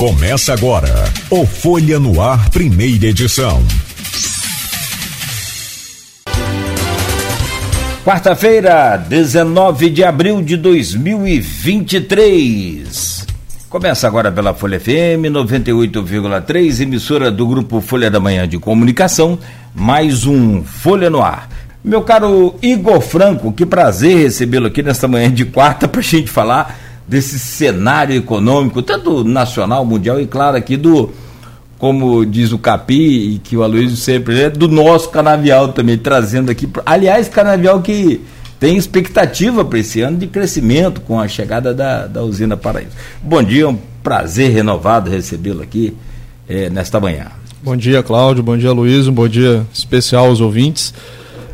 Começa agora o Folha no Ar, primeira edição. Quarta-feira, 19 de abril de 2023. Começa agora pela Folha FM 98,3, emissora do grupo Folha da Manhã de Comunicação, mais um Folha no Ar. Meu caro Igor Franco, que prazer recebê-lo aqui nesta manhã de quarta para a gente falar desse cenário econômico, tanto nacional, mundial e, claro, aqui do, como diz o Capi, e que o Aloysio sempre é, do nosso canavial também, trazendo aqui. Aliás, canavial que tem expectativa para esse ano de crescimento com a chegada da, da usina Paraíso. Bom dia, um prazer renovado recebê-lo aqui é, nesta manhã. Bom dia, Cláudio. Bom dia, Luiz. Um bom dia especial aos ouvintes.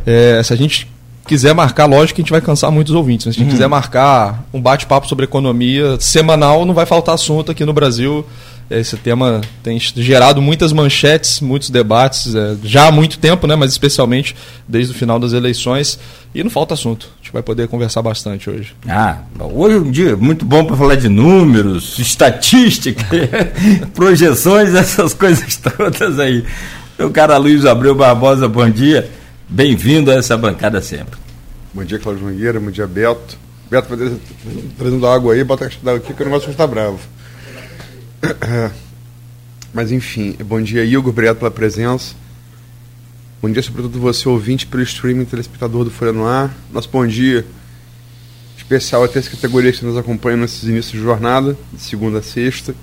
É, se a gente quiser marcar, lógico que a gente vai cansar muitos ouvintes, mas se a gente uhum. quiser marcar um bate-papo sobre economia semanal, não vai faltar assunto aqui no Brasil. Esse tema tem gerado muitas manchetes, muitos debates, é, já há muito tempo, né, mas especialmente desde o final das eleições. E não falta assunto. A gente vai poder conversar bastante hoje. Ah, hoje é um dia muito bom para falar de números, estatística, projeções, essas coisas todas aí. Meu cara Luiz Abreu Barbosa, bom dia. Bem-vindo a essa bancada sempre. Bom dia, Cláudio Mangueira. Bom dia, Beto. Beto, trazendo água aí, bota a caixa d'água aqui que o negócio está bravo. Mas enfim, bom dia, Igor. Obrigado pela presença. Bom dia, sobretudo você, ouvinte, pelo streaming, telespectador do Folha no Ar. Nosso bom dia especial até as categorias que nos acompanham nesses inícios de jornada, de segunda a sexta.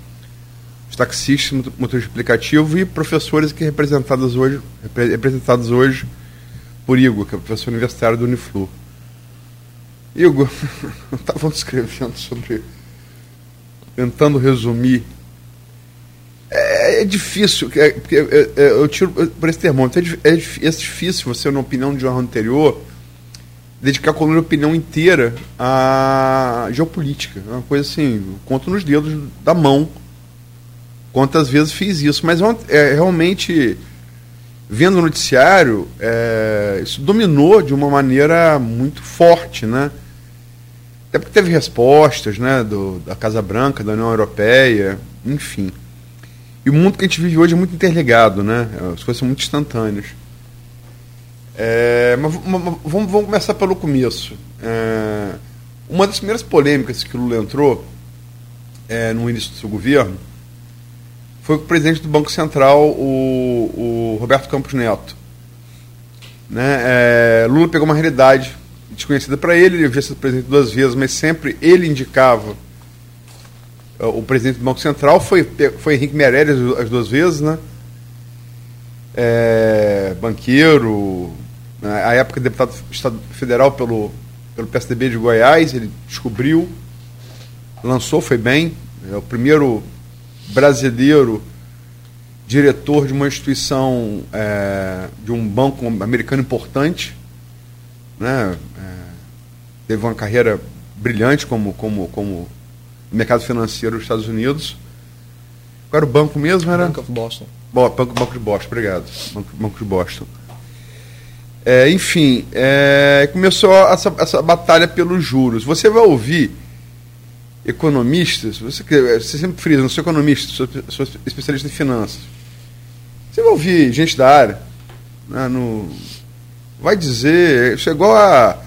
Os taxistas, motores de aplicativo e professores que representados hoje, representados hoje por Igor, que é professor universitário do Uniflu. Igor, estavam escrevendo sobre. tentando resumir. É, é difícil, é, é, é, eu tiro por esse termômetro, é, é, difícil você, na opinião de um anterior, dedicar a coluna opinião inteira à geopolítica. É uma coisa assim, conto nos dedos da mão quantas vezes fiz isso. Mas é realmente vendo o noticiário, é, isso dominou de uma maneira muito forte, né? Até porque teve respostas, né, do, da Casa Branca, da União Europeia, enfim. E o mundo que a gente vive hoje é muito interligado, né? As coisas são muito instantâneas. É, mas, mas vamos, vamos, começar pelo começo. É, uma das primeiras polêmicas que o Lula entrou é, no início do seu governo foi o presidente do Banco Central, o, o Roberto Campos Neto. Né? É, Lula pegou uma realidade desconhecida para ele, ele havia sido presidente duas vezes, mas sempre ele indicava é, o presidente do Banco Central, foi, foi Henrique Meirelles as duas vezes, né? É, banqueiro, né? a época deputado federal pelo, pelo PSDB de Goiás, ele descobriu, lançou, foi bem, é o primeiro brasileiro, diretor de uma instituição, é, de um banco americano importante, né? É, teve uma carreira brilhante como, como, como mercado financeiro dos Estados Unidos. Qual era o banco mesmo? Era? Bank of Boston. Bom, banco, banco de Boston, obrigado. Banco, banco de Boston. É, enfim, é, começou essa, essa batalha pelos juros. Você vai ouvir economistas, você, você sempre frisa, não sou economista, sou, sou especialista em finanças. Você vai ouvir gente da área, né, no, vai dizer, isso é igual a,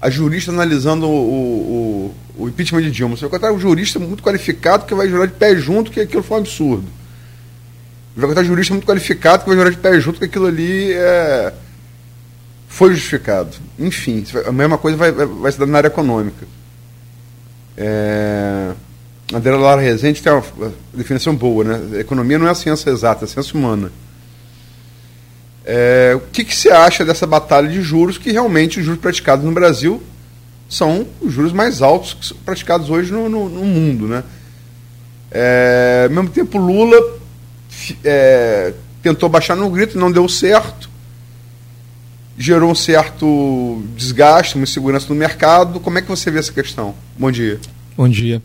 a jurista analisando o, o, o impeachment de Dilma. Você vai encontrar um jurista muito qualificado que vai jurar de pé junto que aquilo foi um absurdo. Vai encontrar um jurista muito qualificado que vai jurar de pé junto que aquilo ali é, foi justificado. Enfim, a mesma coisa vai, vai, vai se dar na área econômica. É, André Lara Rezende tem uma definição boa, né? economia não é ciência exata, é ciência humana. É, o que, que você acha dessa batalha de juros, que realmente os juros praticados no Brasil são os juros mais altos que são praticados hoje no, no, no mundo, né? É, ao mesmo tempo, Lula é, tentou baixar no grito, não deu certo, gerou um certo desgaste, uma insegurança no mercado. Como é que você vê essa questão? Bom dia. Bom dia.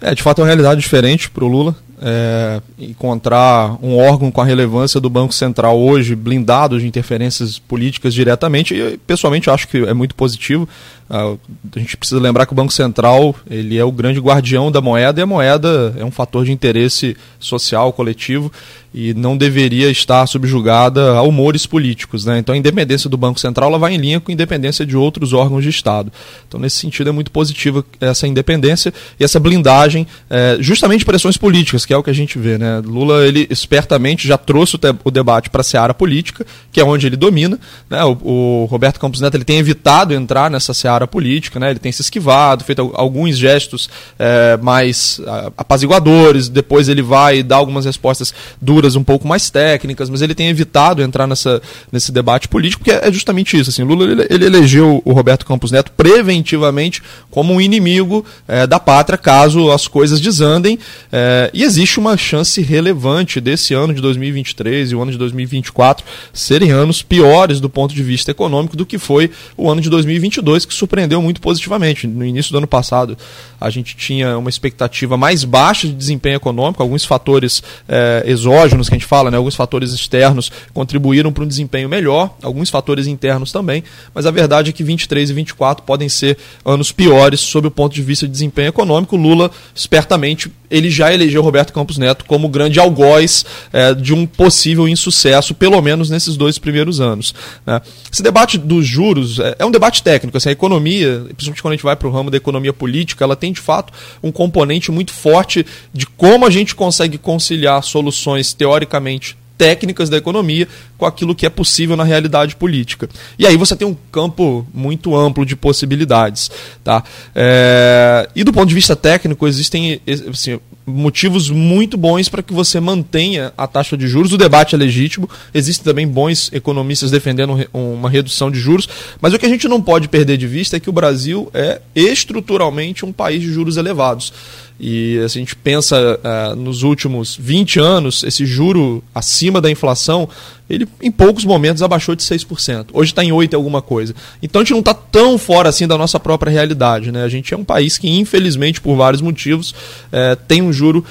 É, de fato é uma realidade diferente para o Lula. É, encontrar um órgão com a relevância do Banco Central hoje blindado de interferências políticas diretamente, e pessoalmente acho que é muito positivo. A gente precisa lembrar que o Banco Central ele é o grande guardião da moeda e a moeda é um fator de interesse social, coletivo e não deveria estar subjugada a humores políticos. Né? Então a independência do Banco Central ela vai em linha com a independência de outros órgãos de Estado. Então, nesse sentido, é muito positiva essa independência e essa blindagem, é, justamente de pressões políticas, que é o que a gente vê. Né? Lula, ele espertamente já trouxe o, o debate para a seara política, que é onde ele domina. Né? O, o, Roberto Campos Neto ele tem evitado entrar nessa seara política, né? ele tem se esquivado, feito alguns gestos é, mais apaziguadores, depois ele vai dar algumas respostas duras um pouco mais técnicas, mas ele tem evitado entrar nessa, nesse debate político, porque é justamente isso. Assim, Lula ele, ele elegeu o Roberto Campos Neto preventivamente como um inimigo é, da pátria, caso as coisas desandem. É, e existe uma chance relevante desse ano de 2023 e o ano de 2024 serem anos piores do ponto de vista econômico do que foi o ano de 2022, que surpreendeu muito positivamente. No início do ano passado, a gente tinha uma expectativa mais baixa de desempenho econômico, alguns fatores é, exógenos que a gente fala, né, alguns fatores externos contribuíram para um desempenho melhor, alguns fatores internos também, mas a verdade é que 23 e 24 podem ser anos piores sob o ponto de vista de desempenho econômico. Lula, espertamente, ele já elegeu Roberto Campos Neto como grande algoz é, de um possível insucesso, pelo menos nesses dois primeiros anos. Né. Esse debate dos juros é, é um debate técnico. Assim, a economia, principalmente quando a gente vai para o ramo da economia política, ela tem de fato um componente muito forte de como a gente consegue conciliar soluções teoricamente técnicas da economia com aquilo que é possível na realidade política. E aí você tem um campo muito amplo de possibilidades. Tá? É... E do ponto de vista técnico, existem assim, motivos muito bons para que você mantenha a taxa de juros. O debate é legítimo, existem também bons economistas defendendo uma redução de juros, mas o que a gente não pode perder de vista é que o Brasil é estruturalmente um país de juros elevados. E se a gente pensa uh, nos últimos 20 anos, esse juro acima da inflação, ele em poucos momentos abaixou de 6%. Hoje está em 8% alguma coisa. Então a gente não está tão fora assim da nossa própria realidade. Né? A gente é um país que, infelizmente, por vários motivos, uh, tem um juro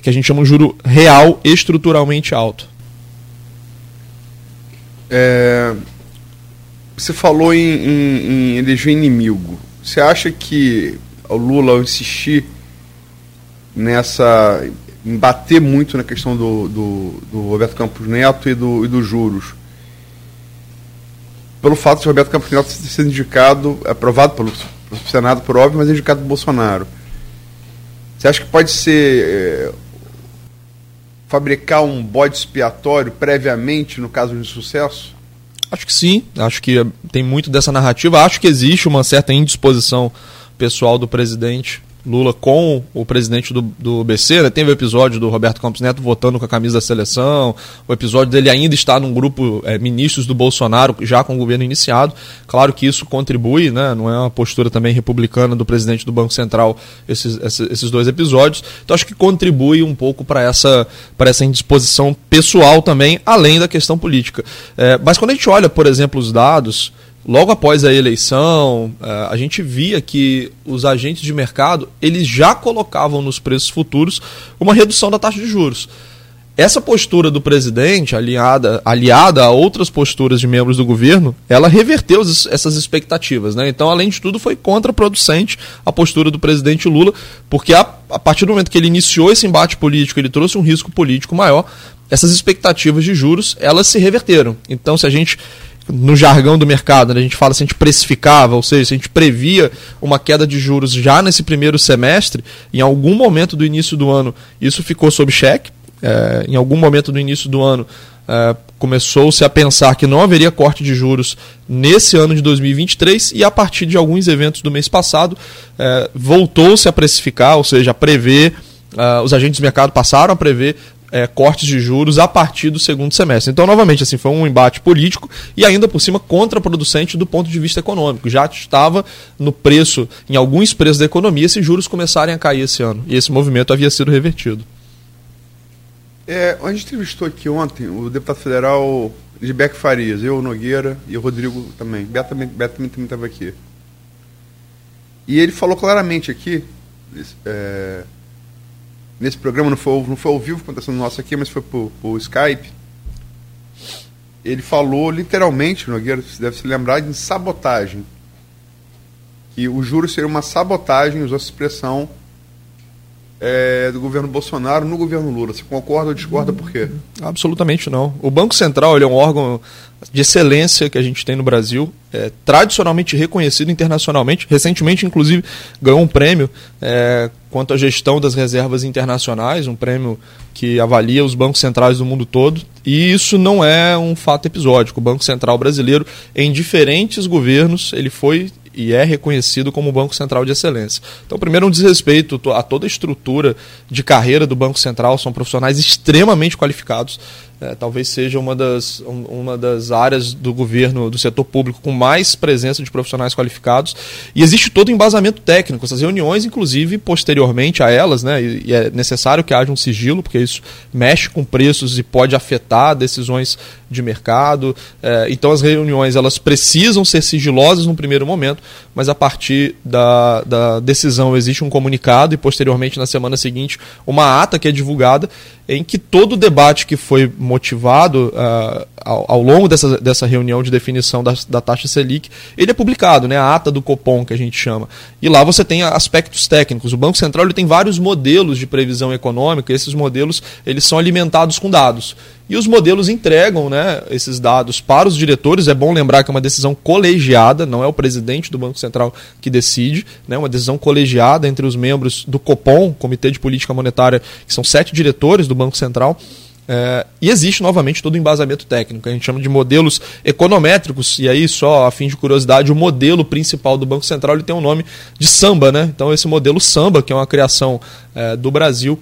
que a gente chama um juro real estruturalmente alto. É, você falou em, em, em eleger inimigo. Você acha que o Lula, ao insistir nessa em bater muito na questão do, do, do Roberto Campos Neto e, do, e dos juros. Pelo fato de Roberto Campos Neto ter sido indicado, aprovado pelo, pelo Senado, por óbvio, mas indicado por Bolsonaro. Você acha que pode ser é, fabricar um bode expiatório previamente no caso de sucesso? Acho que sim, acho que tem muito dessa narrativa. Acho que existe uma certa indisposição pessoal do presidente Lula com o presidente do, do BC, né? teve o episódio do Roberto Campos Neto votando com a camisa da seleção, o episódio dele ainda estar num grupo é, ministros do Bolsonaro, já com o governo iniciado. Claro que isso contribui, né? não é uma postura também republicana do presidente do Banco Central esses, esses dois episódios. Então acho que contribui um pouco para essa, essa indisposição pessoal também, além da questão política. É, mas quando a gente olha, por exemplo, os dados logo após a eleição, eh, a gente via que os agentes de mercado eles já colocavam nos preços futuros uma redução da taxa de juros. Essa postura do presidente, aliada, aliada a outras posturas de membros do governo, ela reverteu essas expectativas. Né? Então, além de tudo, foi contraproducente a postura do presidente Lula, porque a, a partir do momento que ele iniciou esse embate político, ele trouxe um risco político maior, essas expectativas de juros, elas se reverteram. Então, se a gente no jargão do mercado, né, a gente fala se a gente precificava, ou seja, se a gente previa uma queda de juros já nesse primeiro semestre, em algum momento do início do ano isso ficou sob cheque, é, em algum momento do início do ano é, começou-se a pensar que não haveria corte de juros nesse ano de 2023 e a partir de alguns eventos do mês passado é, voltou-se a precificar, ou seja, a prever, uh, os agentes do mercado passaram a prever é, cortes de juros a partir do segundo semestre. Então, novamente, assim, foi um embate político e ainda por cima contraproducente do ponto de vista econômico. Já estava no preço, em alguns preços da economia, se juros começarem a cair esse ano. E esse movimento havia sido revertido. É, a gente entrevistou aqui ontem o deputado federal Gilberto Farias, eu, Nogueira e o Rodrigo também, Beto também estava aqui. E ele falou claramente aqui, é, nesse programa, não foi, não foi ao vivo acontecendo no nosso aqui, mas foi por, por Skype. Ele falou literalmente, Nogueira, deve se lembrar, de sabotagem. que o juros seria uma sabotagem, usou essa expressão, é, do governo Bolsonaro no governo Lula. Você concorda ou discorda por quê? Absolutamente não. O Banco Central ele é um órgão de excelência que a gente tem no Brasil, é, tradicionalmente reconhecido internacionalmente. Recentemente, inclusive, ganhou um prêmio é, quanto à gestão das reservas internacionais, um prêmio que avalia os bancos centrais do mundo todo. E isso não é um fato episódico. O Banco Central brasileiro, em diferentes governos, ele foi e é reconhecido como Banco Central de Excelência. Então, primeiro, um desrespeito a toda a estrutura de carreira do Banco Central, são profissionais extremamente qualificados é, talvez seja uma das, uma das áreas do governo, do setor público, com mais presença de profissionais qualificados. E existe todo o embasamento técnico. Essas reuniões, inclusive, posteriormente a elas, né, e é necessário que haja um sigilo, porque isso mexe com preços e pode afetar decisões de mercado. É, então, as reuniões elas precisam ser sigilosas no primeiro momento, mas a partir da, da decisão existe um comunicado e, posteriormente, na semana seguinte, uma ata que é divulgada em que todo o debate que foi motivado uh, ao, ao, longo dessa, dessa reunião de definição da, da, taxa Selic, ele é publicado, né, a ata do Copom, que a gente chama. E lá você tem aspectos técnicos. O Banco Central ele tem vários modelos de previsão econômica, e esses modelos eles são alimentados com dados. E os modelos entregam né, esses dados para os diretores. É bom lembrar que é uma decisão colegiada, não é o presidente do Banco Central que decide, é né, uma decisão colegiada entre os membros do COPOM, Comitê de Política Monetária, que são sete diretores do Banco Central. É, e existe novamente todo o embasamento técnico, a gente chama de modelos econométricos, e aí, só a fim de curiosidade, o modelo principal do Banco Central ele tem o um nome de samba, né? Então, esse modelo samba, que é uma criação é, do Brasil,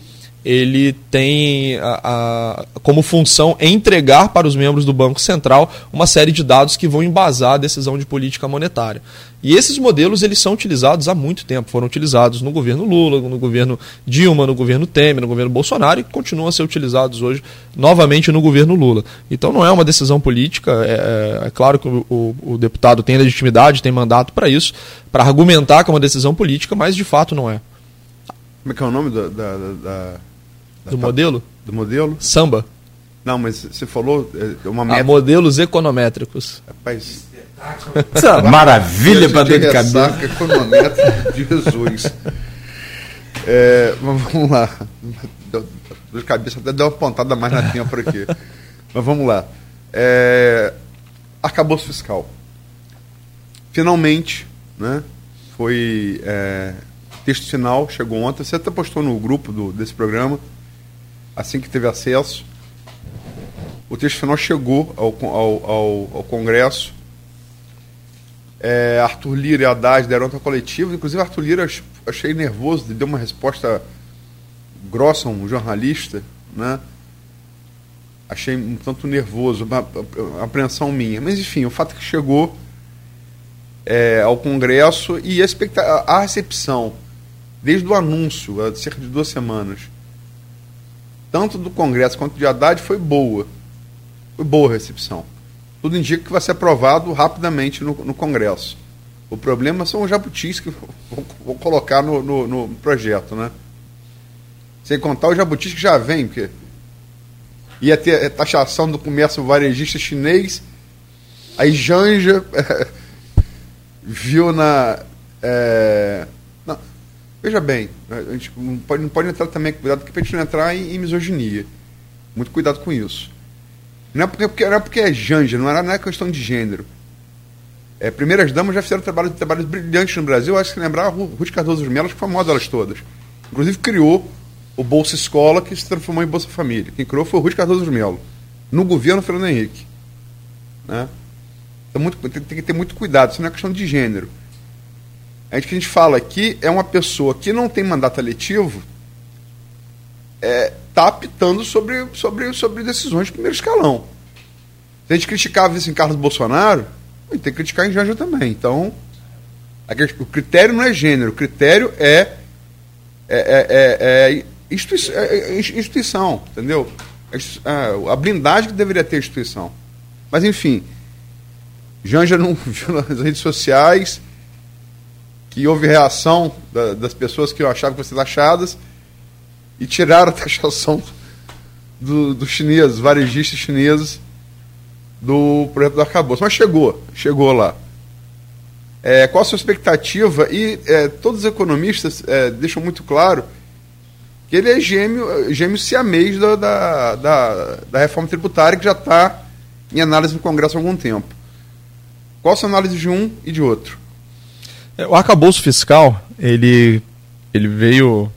ele tem a, a, como função entregar para os membros do Banco Central uma série de dados que vão embasar a decisão de política monetária. E esses modelos eles são utilizados há muito tempo, foram utilizados no governo Lula, no governo Dilma, no governo Temer, no governo Bolsonaro e continuam a ser utilizados hoje novamente no governo Lula. Então não é uma decisão política, é, é, é claro que o, o, o, deputado tem legitimidade, tem mandato para isso, para argumentar que é uma decisão política, mas de fato não é. Como é que é o nome da, da, da do modelo? Do modelo? Samba. Não, mas você falou é uma meta. Ah, modelos econométricos. Rapaz. Essa maravilha para dentro de cabeça. Econométrico de Jesus. É, vamos lá. Dor de cabeça até deu uma pontada mais na tinha por aqui. Mas vamos lá. É, arcabouço fiscal. Finalmente, né? Foi é, texto final, chegou ontem. Você até postou no grupo do, desse programa assim que teve acesso. O texto final chegou ao, ao, ao, ao Congresso. É, Arthur Lira e Haddad deram outra coletiva. Inclusive, Arthur Lira achei nervoso, deu uma resposta grossa a um jornalista, né? Achei um tanto nervoso, uma, apreensão minha. Mas, enfim, o fato é que chegou é, ao Congresso e a, a recepção, desde o anúncio, há cerca de duas semanas, tanto do Congresso quanto de Haddad, foi boa. Foi boa a recepção. Tudo indica que vai ser aprovado rapidamente no, no Congresso. O problema são os jabutis que vou, colocar no, no, no, projeto, né? Sem contar os jabutis que já vêm, porque ia ter taxação do comércio varejista chinês, aí Janja viu na. É, Veja bem, a gente não pode, não pode entrar também, cuidado que a gente não entrar em, em, misoginia. Muito cuidado com isso. Não é porque, não é, porque é janja, não é, não é questão de gênero. É, primeiras damas já fizeram trabalhos, trabalhos brilhantes no Brasil. Acho que lembrar Ruth Cardoso de Mello, que foi famosa elas todas. Inclusive criou o Bolsa Escola, que se transformou em Bolsa Família. Quem criou foi o Ruth Cardoso de Mello, no governo Fernando Henrique. Né? Então, muito, tem, tem que ter muito cuidado, isso não é questão de gênero. A gente que a gente fala aqui é uma pessoa que não tem mandato eletivo é, tá apitando sobre, sobre, sobre decisões de primeiro escalão. Se a gente criticava isso em Carlos Bolsonaro, a gente tem que criticar em Janja também. Então, o critério não é gênero, o critério é, é, é, é, é instituição, é, é instituição, entendeu? A blindagem que deveria ter a instituição. Mas, enfim, Janja não viu nas redes sociais que houve reação da, das pessoas que achavam que fossem taxadas e tiraram a taxação dos do chineses, varejistas chineses, do projeto do arcabouço. Mas chegou, chegou lá. É, qual a sua expectativa? E é, todos os economistas é, deixam muito claro que ele é gêmeo, gêmeo siamês da, da, da, da reforma tributária que já está em análise no Congresso há algum tempo. Qual a sua análise de um e de outro? É, o arcabouço fiscal, ele, ele veio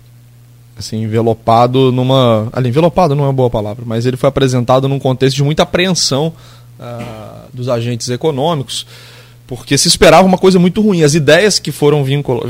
assim, envelopado numa. Ali, envelopado não é uma boa palavra, mas ele foi apresentado num contexto de muita apreensão uh, dos agentes econômicos, porque se esperava uma coisa muito ruim. As ideias que foram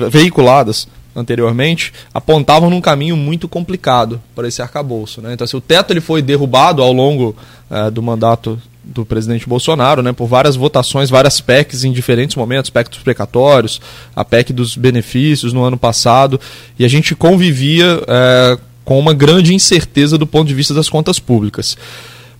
veiculadas anteriormente apontavam num caminho muito complicado para esse arcabouço. Né? Então, se o teto ele foi derrubado ao longo uh, do mandato do presidente Bolsonaro, né, por várias votações, várias PECs em diferentes momentos, PEC dos precatórios, a PEC dos benefícios no ano passado, e a gente convivia é, com uma grande incerteza do ponto de vista das contas públicas.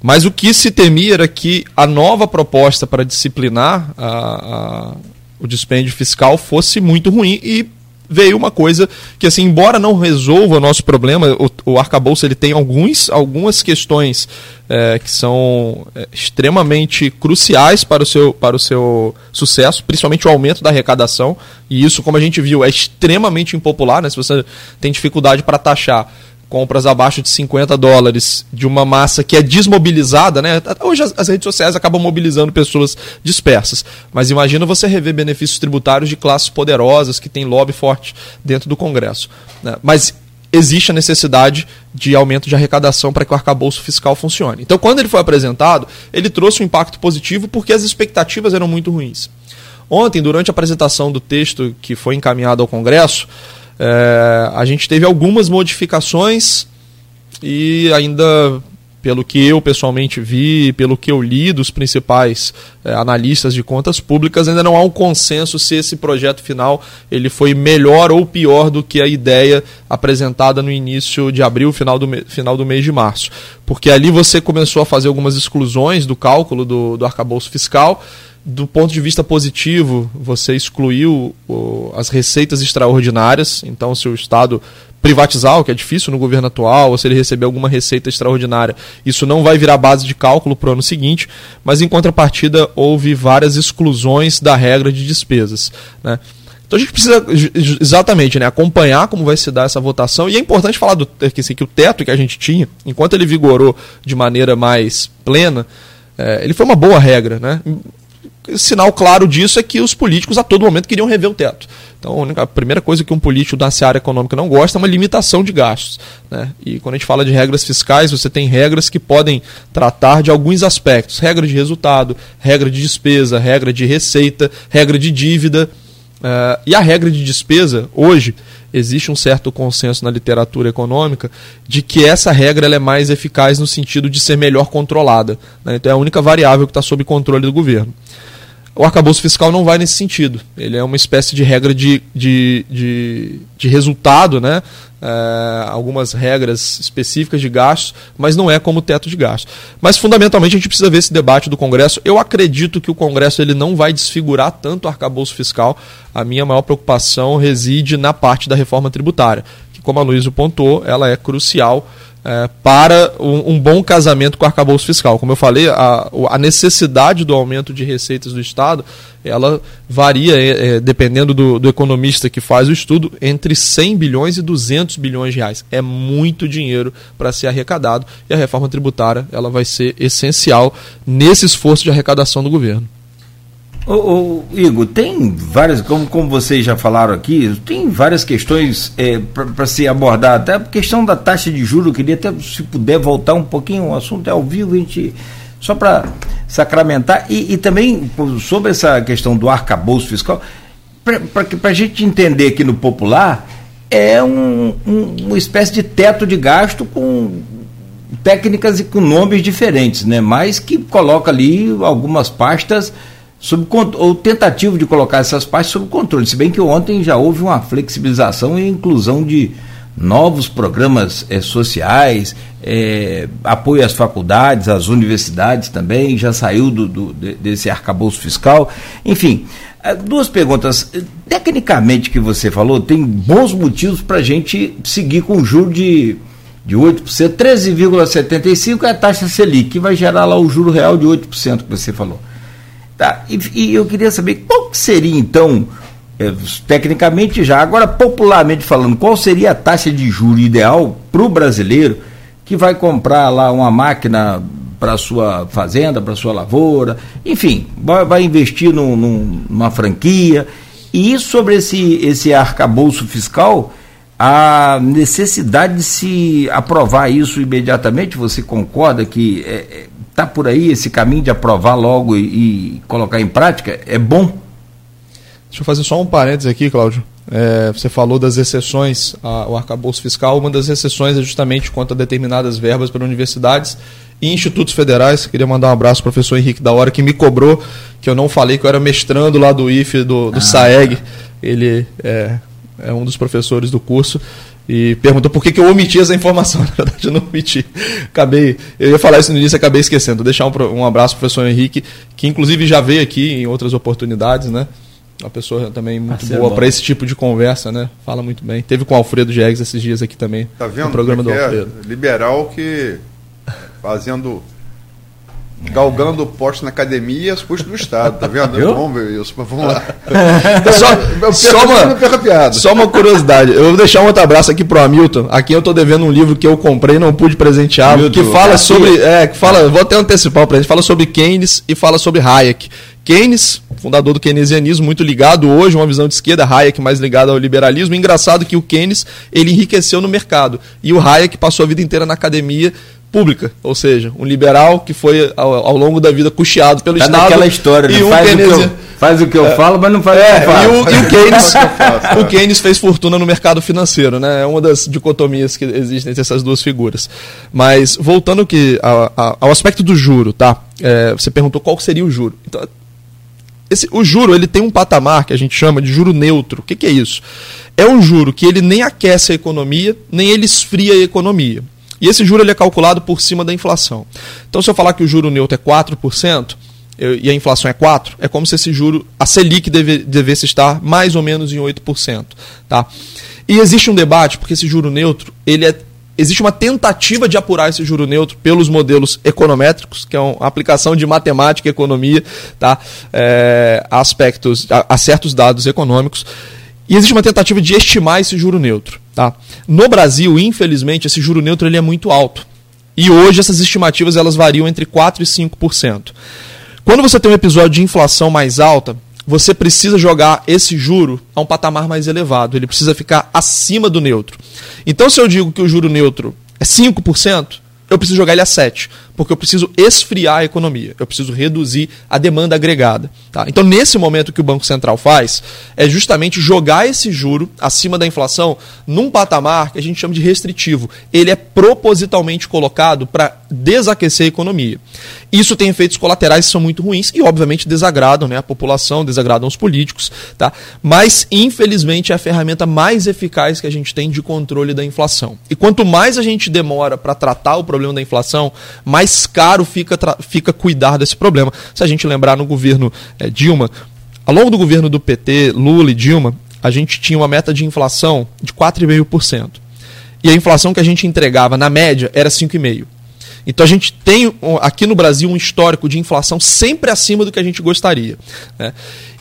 Mas o que se temia era que a nova proposta para disciplinar a, a, o dispêndio fiscal fosse muito ruim e veio uma coisa que, assim, embora não resolva o nosso problema, o, o arcabouço ele tem alguns, algumas questões é, que são é, extremamente cruciais para o, seu, para o seu sucesso, principalmente o aumento da arrecadação, e isso, como a gente viu, é extremamente impopular, né? se você tem dificuldade para taxar compras abaixo de 50 dólares de uma massa que é desmobilizada, né? Hoje as, redes sociais acabam mobilizando pessoas dispersas. Mas imagina você rever benefícios tributários de classes poderosas que têm lobby forte dentro do Congresso. Né? Mas existe a necessidade de aumento de arrecadação para que o arcabouço fiscal funcione. Então, quando ele foi apresentado, ele trouxe um impacto positivo porque as expectativas eram muito ruins. Ontem, durante a apresentação do texto que foi encaminhado ao Congresso, é, a gente teve algumas modificações e ainda pelo que eu pessoalmente vi, pelo que eu li dos principais é, analistas de contas públicas, ainda não há um consenso se esse projeto final ele foi melhor ou pior do que a ideia apresentada no início de abril, final do, final do mês de março. Porque ali você começou a fazer algumas exclusões do cálculo do, do arcabouço fiscal do ponto de vista positivo, você excluiu o, as receitas extraordinárias. Então, se o Estado privatizar, o que é difícil no governo atual, ou se ele receber alguma receita extraordinária, isso não vai virar base de cálculo para o ano seguinte. Mas, em contrapartida, houve várias exclusões da regra de despesas. Né? Então a gente precisa exatamente né, acompanhar como vai se dar essa votação. E é importante falar do, que, assim, que o teto que a gente tinha, enquanto ele vigorou de maneira mais plena, é, ele foi uma boa regra. Né? Sinal claro disso é que os políticos a todo momento queriam rever o teto. Então, a primeira coisa que um político da área econômica não gosta é uma limitação de gastos. Né? E quando a gente fala de regras fiscais, você tem regras que podem tratar de alguns aspectos: regra de resultado, regra de despesa, regra de receita, regra de dívida. Uh, e a regra de despesa, hoje, existe um certo consenso na literatura econômica de que essa regra é mais eficaz no sentido de ser melhor controlada. Né? Então é a única variável que está sob controle do governo. O arcabouço fiscal não vai nesse sentido. Ele é uma espécie de regra de, de, de, de resultado, né? É, algumas regras específicas de gastos, mas não é como teto de gastos. Mas fundamentalmente a gente precisa ver esse debate do Congresso. Eu acredito que o Congresso ele não vai desfigurar tanto o arcabouço fiscal. A minha maior preocupação reside na parte da reforma tributária, que, como a Luísa pontuou, ela é crucial é, para um, um, bom casamento com o arcabouço fiscal. Como eu falei, a, a, necessidade do aumento de receitas do Estado ela varia, é, é, dependendo do, do, economista que faz o estudo, entre 100 bilhões e 200 bilhões de reais. É muito dinheiro para ser arrecadado e a reforma tributária ela vai ser essencial nesse esforço de arrecadação do governo. Ô, ô, Igor, tem várias, como, como vocês já falaram aqui, tem várias questões é, para se abordar. Até a questão da taxa de juros, eu queria até, se puder, voltar um pouquinho, o assunto é ao vivo, a gente. Só para sacramentar. E, e, também sobre essa questão do arcabouço fiscal, para a gente entender aqui no popular, é um, um, uma espécie de teto de gasto com técnicas e com nomes diferentes, né? mas que coloca ali algumas pastas sob ou tentativa de colocar essas partes sob controle. Se bem que ontem já houve uma flexibilização e inclusão de novos programas eh, sociais, eh, apoio às faculdades, às universidades também, já saiu do, do desse arcabouço fiscal. Enfim, eh, duas perguntas. Tecnicamente que você falou, tem bons motivos para a gente seguir com o juro de, de 8%, 13,75% é a taxa Selic, que vai gerar lá o juro real de 8% que você falou. Tá? E, e eu queria saber qual seria então, é, tecnicamente já, agora popularmente falando, qual seria a taxa de juro ideal para o brasileiro que vai comprar lá uma máquina para sua fazenda, para sua lavoura, enfim, vai, vai investir num, num, numa franquia. E sobre esse, esse arcabouço fiscal, a necessidade de se aprovar isso imediatamente, você concorda que está é, é tá por aí esse caminho de aprovar logo e, e, colocar em prática? É bom? Deixa eu fazer só um parênteses aqui, Cláudio. É, você falou das exceções ao arcabouço fiscal. Uma das exceções é justamente quanto a determinadas verbas para universidades e institutos federais. Queria mandar um abraço ao professor Henrique da Hora, que me cobrou, que eu não falei que eu era mestrando lá do IFE, do, do ah. SAEG. Ele é, é, um dos professores do curso. E perguntou por que, que eu omiti essa informação. Na verdade, eu não omiti. Acabei, eu ia falar isso no início acabei esquecendo. Vou deixar um, um abraço ao professor Henrique, que inclusive já veio aqui em outras oportunidades, né? Uma pessoa também muito boa para esse tipo de conversa, né? Fala muito bem. Teve com o Alfredo Jegues esses dias aqui também. Tá vendo? No programa do é Alfredo. liberal que fazendo galgando poste na academia as custas do Estado, tá vendo? Eu? Vamos ver isso, mas vamos lá. só, só, uma, só uma curiosidade, eu vou deixar um outro abraço aqui pro Hamilton, aqui eu tô devendo um livro que eu comprei e não pude presentear, Hamilton, que fala sobre, é, que fala, vou até antecipar para gente, fala sobre Keynes e fala sobre Hayek. Keynes, fundador do keynesianismo, muito ligado hoje, uma visão de esquerda, Hayek mais ligado ao liberalismo. Engraçado que o Keynes, ele enriqueceu no mercado e o Hayek passou a vida inteira na academia pública, ou seja, um liberal que foi ao, ao longo da vida custeado pelo tá Estado. Aquela história, e um faz, Keynes... o que eu, faz o que eu é, falo, mas não faz é, o que eu falo. E o, e o Keynes, o Keynes fez fortuna no mercado financeiro, né? É uma das dicotomias que existem entre essas duas figuras. Mas voltando que a, a, ao aspecto do juro, tá? É, você perguntou qual seria o juro. Então, esse, o juro ele tem um patamar que a gente chama de juro neutro. O que, que é isso? É um juro que ele nem aquece a economia, nem ele esfria a economia. E esse juro ele é calculado por cima da inflação. Então, se eu falar que o juro neutro é 4%, eu, e a inflação é 4%, é como se esse juro, a Selic deve, devesse estar mais ou menos em 8%. Tá? E existe um debate, porque esse juro neutro, ele é, existe uma tentativa de apurar esse juro neutro pelos modelos econométricos, que é uma aplicação de matemática e economia tá? É, a aspectos, a, a certos dados econômicos. E existe uma tentativa de estimar esse juro neutro. Tá? No Brasil, infelizmente, esse juro neutro ele é muito alto. E hoje essas estimativas elas variam entre 4% e 5%. Quando você tem um episódio de inflação mais alta, você precisa jogar esse juro a um patamar mais elevado. Ele precisa ficar acima do neutro. Então, se eu digo que o juro neutro é 5%, eu preciso jogar ele a 7 porque eu preciso esfriar a economia, eu preciso reduzir a demanda agregada. Tá? Então, nesse momento, o que o Banco Central faz é justamente jogar esse juro acima da inflação num patamar que a gente chama de restritivo. Ele é propositalmente colocado para desaquecer a economia. Isso tem efeitos colaterais que são muito ruins e, obviamente, desagradam né, a população, desagradam os políticos. Tá? Mas, infelizmente, é a ferramenta mais eficaz que a gente tem de controle da inflação. E quanto mais a gente demora para tratar o problema da inflação, mais mais caro fica, fica cuidar desse problema. Se a gente lembrar no governo é, Dilma, ao longo do governo do PT, Lula e Dilma, a gente tinha uma meta de inflação de 4,5%. E a inflação que a gente entregava, na média, era 5,5%. Então a gente tem aqui no Brasil um histórico de inflação sempre acima do que a gente gostaria. Né?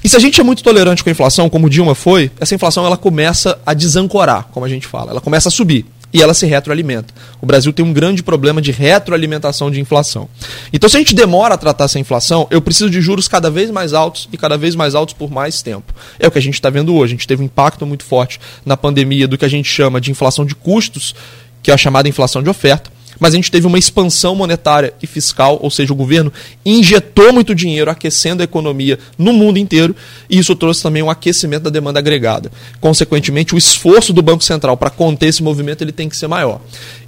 E se a gente é muito tolerante com a inflação, como Dilma foi, essa inflação ela começa a desancorar, como a gente fala, ela começa a subir e ela se retroalimenta. O Brasil tem um grande problema de retroalimentação de inflação. Então, se a gente demora a tratar essa inflação, eu preciso de juros cada vez mais altos e cada vez mais altos por mais tempo. É o que a gente está vendo hoje. A gente teve um impacto muito forte na pandemia do que a gente chama de inflação de custos, que é a chamada inflação de oferta mas a gente teve uma expansão monetária e fiscal, ou seja, o governo injetou muito dinheiro aquecendo a economia no mundo inteiro, e isso trouxe também um aquecimento da demanda agregada. Consequentemente, o esforço do Banco Central para conter esse movimento ele tem que ser maior.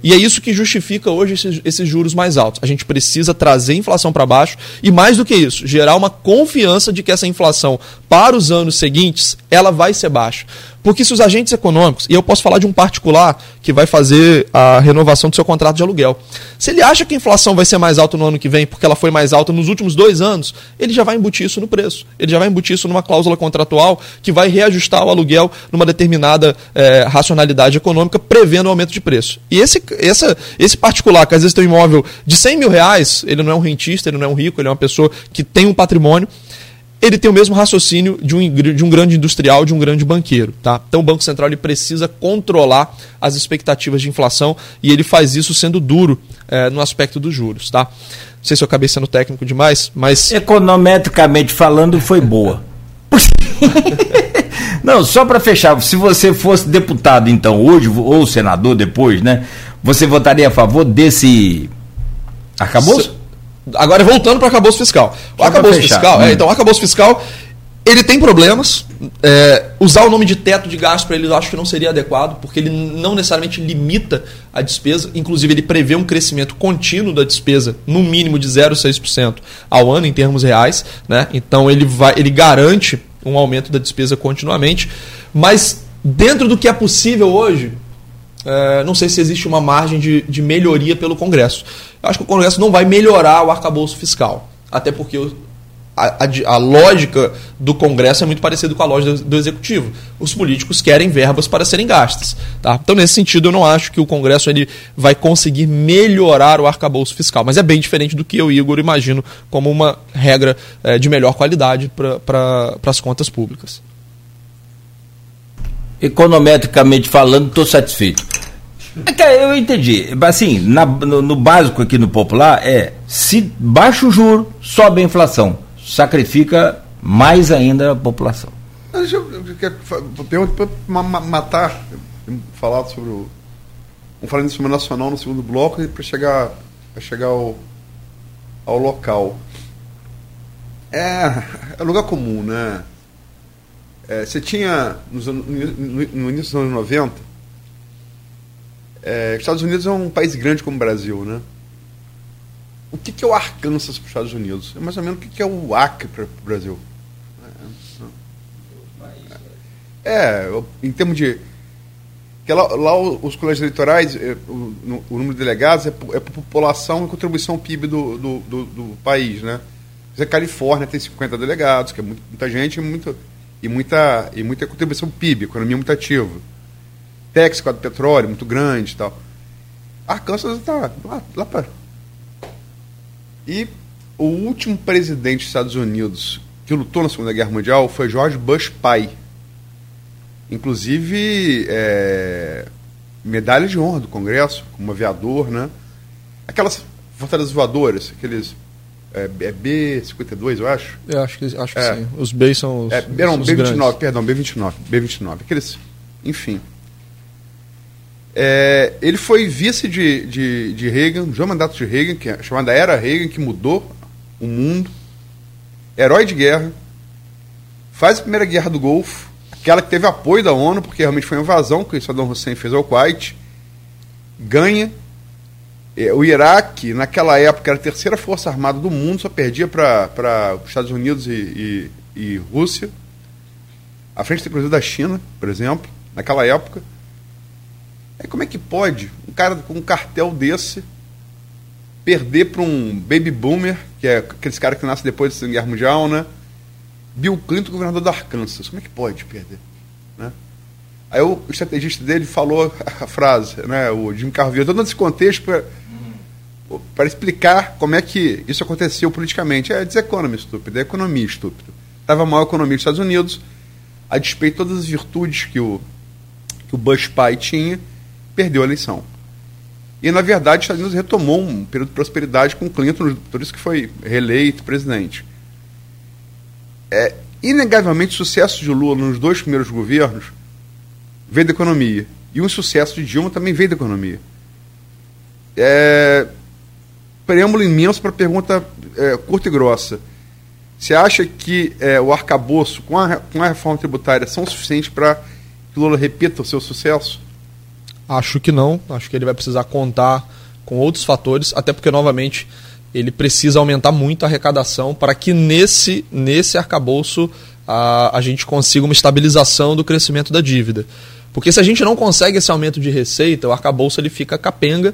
E é isso que justifica hoje esses, esses juros mais altos. A gente precisa trazer a inflação para baixo e, mais do que isso, gerar uma confiança de que essa inflação, para os anos seguintes, ela vai ser baixa. Porque se os agentes econômicos, e eu posso falar de um particular que vai fazer a renovação do seu contrato de aluguel, se ele acha que a inflação vai ser mais alta no ano que vem porque ela foi mais alta nos últimos dois anos, ele já vai embutir isso no preço. Ele já vai embutir isso numa cláusula contratual que vai reajustar o aluguel numa determinada é, racionalidade econômica, prevendo o aumento de preço. E esse, essa, esse particular, que às vezes tem um imóvel de 100 mil reais, ele não é um rentista, ele não é um rico, ele é uma pessoa que tem um patrimônio ele tem o mesmo raciocínio de um, de um grande industrial, de um grande banqueiro. Tá? Então o Banco Central ele precisa controlar as expectativas de inflação e ele faz isso sendo duro é, no aspecto dos juros. Tá? Não sei se eu acabei sendo técnico demais, mas. Econometricamente falando, foi boa. Não, só para fechar, se você fosse deputado então hoje, ou senador depois, né? Você votaria a favor desse arcabouço? Agora voltando para o arcabouço fiscal. O arcabouço fiscal, é, hum. é, então, o arcabouço fiscal, ele tem problemas. É, usar o nome de teto de gasto para ele eu acho que não seria adequado, porque ele não necessariamente limita a despesa, inclusive ele prevê um crescimento contínuo da despesa, no mínimo de 0,6% ao ano em termos reais, né? Então ele vai, ele garante um aumento da despesa continuamente, mas dentro do que é possível hoje, é, não sei se existe uma margem de, de melhoria pelo Congresso. Eu acho que o Congresso não vai melhorar o arcabouço fiscal. Até porque a, a, a, lógica do Congresso é muito parecida com a lógica do, do, Executivo. Os políticos querem verbas para serem gastas. Tá? Então, nesse sentido, eu não acho que o Congresso ele vai conseguir melhorar o arcabouço fiscal. Mas é bem diferente do que eu, Igor, imagino como uma regra é, de melhor qualidade para pra, as contas públicas. Econometricamente falando, estou satisfeito. É eu entendi. Assim, na, no, no, básico aqui no popular é se baixa o juro, sobe a inflação. Sacrifica mais ainda a população. Deixa eu, pergunta para matar, falar sobre o. Vamos falar nisso nacional no segundo bloco para chegar, pra chegar ao, ao local. É, é lugar comum, né? É, você tinha, no, no, no início dos anos 90, é, Estados Unidos é um país grande como o Brasil, né? O que, que é o Arkansas para os Estados Unidos? É mais ou menos o que, que é o Acre para o Brasil. É, é, em termos de. Que lá, lá os colégios eleitorais, é, o, o, número de delegados é por, é por população e contribuição PIB do, do, do, do país, né? A Califórnia tem 50 delegados, que é muito, muita gente e, muito, e, muita, e muita contribuição ao PIB, economia muito ativa. Texas, com petróleo, muito grande e tal. Arkansas está lá, lá para. E o último presidente dos Estados Unidos que lutou na Segunda Guerra Mundial foi George Bush pai. Inclusive, é, medalha de honra do Congresso, como aviador, né? Aquelas fortalezas voadoras, aqueles é, é B-52, eu acho. Eu acho que, acho que é. sim. Os B são os. É, não, B-29, perdão, B-29. B-29. Aqueles. Enfim. É, ele foi vice de, de, de Reagan, no mandato de Reagan, que é chamada Era Reagan, que mudou o mundo. Herói de guerra. Faz a primeira guerra do Golfo, aquela que teve apoio da ONU, porque realmente foi uma invasão que o Saddam Hussein fez ao Kuwait. Ganha. É, o Iraque, naquela época, era a terceira força armada do mundo, só perdia para os Estados Unidos e, e, e Rússia. À frente, inclusive, da China, por exemplo, naquela época. Aí como é que pode um cara com um cartel desse perder para um baby boomer, que é aqueles caras que nascem depois da Segunda Guerra Mundial, né? Bill Clinton, governador do Arkansas. Como é que pode perder? Né? Aí o estrategista dele falou a frase, né? O Jim Carville, todo esse contexto para explicar como é que isso aconteceu politicamente. É deseconomia estúpida, é economia estúpida. Estava a economia dos Estados Unidos, a despeito de todas as virtudes que o, que o Bush pai tinha, perdeu a eleição. E, na verdade, os Estados Unidos retomou um período de prosperidade com Clinton, por isso que foi reeleito presidente. É, inegavelmente, o sucesso de Lula nos dois primeiros governos veio da economia. E o sucesso de Dilma também veio da economia. É, preâmbulo imenso para pergunta é, curta e grossa. Você acha que é, o arcabouço com a, com a reforma tributária são suficientes para que Lula repita o seu sucesso? Acho que não. Acho que ele vai precisar contar com outros fatores, até porque, novamente, ele precisa aumentar muito a arrecadação para que nesse, nesse arcabouço a, a gente consiga uma estabilização do crescimento da dívida. Porque se a gente não consegue esse aumento de receita, o arcabouço ele fica capenga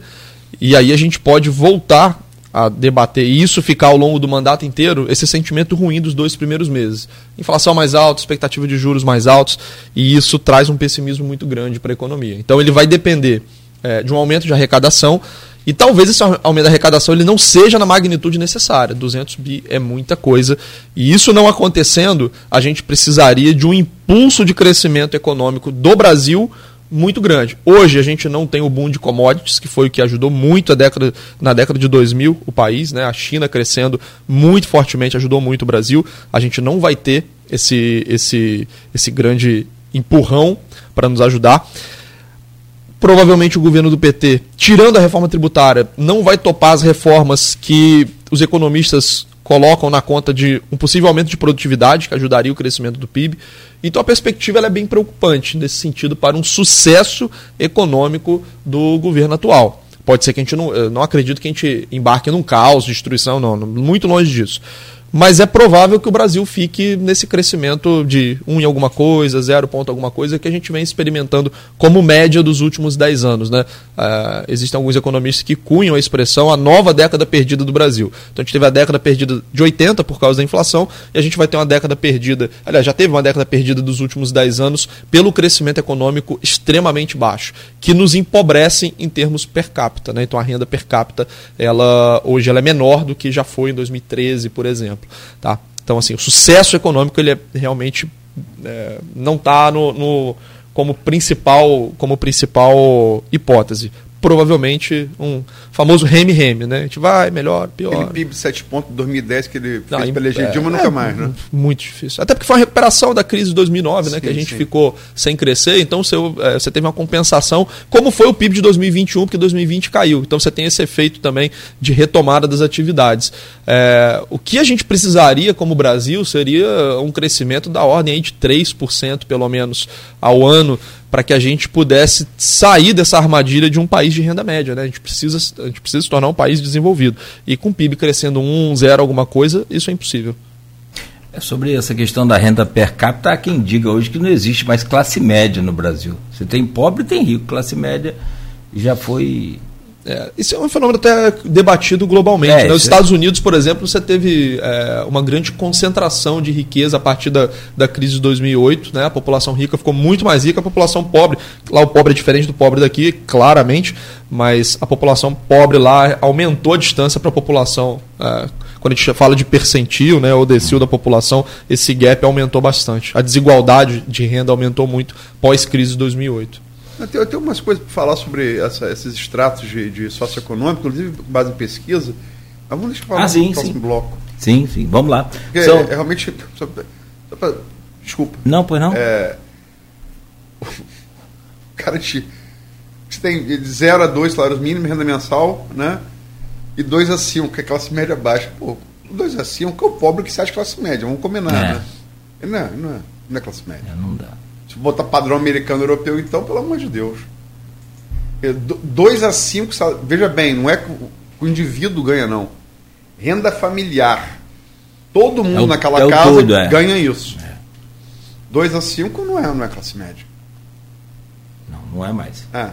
e aí a gente pode voltar a debater e isso ficar ao longo do mandato inteiro, esse sentimento ruim dos dois primeiros meses. Inflação mais alta, expectativa de juros mais altos, e isso traz um pessimismo muito grande para a economia. Então ele vai depender é, de um aumento de arrecadação E talvez esse aumento da arrecadação ele não seja na magnitude necessária. 200 bi é muita coisa. E isso não acontecendo, a gente precisaria de um impulso de crescimento econômico do Brasil muito grande. Hoje a gente não tem o boom de commodities, que foi o que ajudou muito a década, na década de 2000 o país, né? A China crescendo muito fortemente ajudou muito o Brasil. A gente não vai ter esse esse esse grande empurrão para nos ajudar. Provavelmente o governo do PT, tirando a reforma tributária, não vai topar as reformas que os economistas colocam na conta de um possível aumento de produtividade, que ajudaria o crescimento do PIB. Então a perspectiva é bem preocupante nesse sentido para um sucesso econômico do governo atual. Pode ser que a gente não, não acredito que a gente embarque num caos, destruição, não, muito longe disso mas é provável que o Brasil fique nesse crescimento de 1 em alguma coisa, 0 ponto alguma coisa, que a gente vem experimentando como média dos últimos 10 anos. Né? Uh, existem alguns economistas que cunham a expressão a nova década perdida do Brasil. Então a gente teve a década perdida de 80 por causa da inflação, e a gente vai ter uma década perdida, aliás, já teve uma década perdida dos últimos 10 anos pelo crescimento econômico extremamente baixo, que nos empobrecem em termos per capita. Né? Então a renda per capita, ela, hoje ela é menor do que já foi em 2013, por exemplo exemplo. Tá? Então, assim, o sucesso econômico ele é realmente é, não está no, no, como principal como principal hipótese provavelmente um famoso reme-reme, né? A gente vai, melhor, pior. Aquele PIB 7 pontos de 2010 que ele fez para eleger é, Dilma nunca é, mais, né? Muito difícil. Até porque foi uma recuperação da crise de 2009, sim, né? Que a gente sim. ficou sem crescer, então você, é, você teve uma compensação, como foi o PIB de 2021, porque 2020 caiu. Então você tem esse efeito também de retomada das atividades. É, o que a gente precisaria como Brasil seria um crescimento da ordem aí de 3%, pelo menos, ao ano, para que a gente pudesse sair dessa armadilha de um país de renda média. Né? A, gente precisa, a gente precisa se tornar um país desenvolvido. E com o PIB crescendo 1, 0, alguma coisa, isso é impossível. É sobre essa questão da renda per capita, há quem diga hoje que não existe mais classe média no Brasil. Você tem pobre tem rico. Classe média já foi é, isso é um fenômeno até debatido globalmente. É, né? Nos Estados Unidos, por exemplo, você teve é, uma grande concentração de riqueza a partir da, da crise de 2008. Né? A população rica ficou muito mais rica, a população pobre. Lá o pobre é diferente do pobre daqui, claramente, mas a população pobre lá aumentou a distância para a população. É, quando a gente fala de percentil né, ou decil da população, esse gap aumentou bastante. A desigualdade de renda aumentou muito pós-crise de 2008. Eu tenho, eu tenho umas coisas para falar sobre essa, esses extratos de, de socioeconômico, inclusive base em pesquisa. Mas vamos deixar falar ah, sim, no próximo sim. bloco. Sim, sim, vamos lá. Porque São... é, é realmente. Só, só pra, desculpa. Não, pois não. É, o cara te, te tem de 0 a 2 salários mínimos, renda mensal, né? E 2 a 5, que é classe média baixa. Pô, 2 a 5 é o pobre que se acha classe média, vamos combinar, é. né? Não, é, não, é, não é classe média. É, não dá. Se botar padrão americano europeu, então, pelo amor de Deus. 2 a 5, veja bem, não é que o indivíduo ganha, não. Renda familiar. Todo mundo é o, naquela é casa todo, é. ganha isso. 2 a 5 não é, não é classe média. Não, não é mais. É.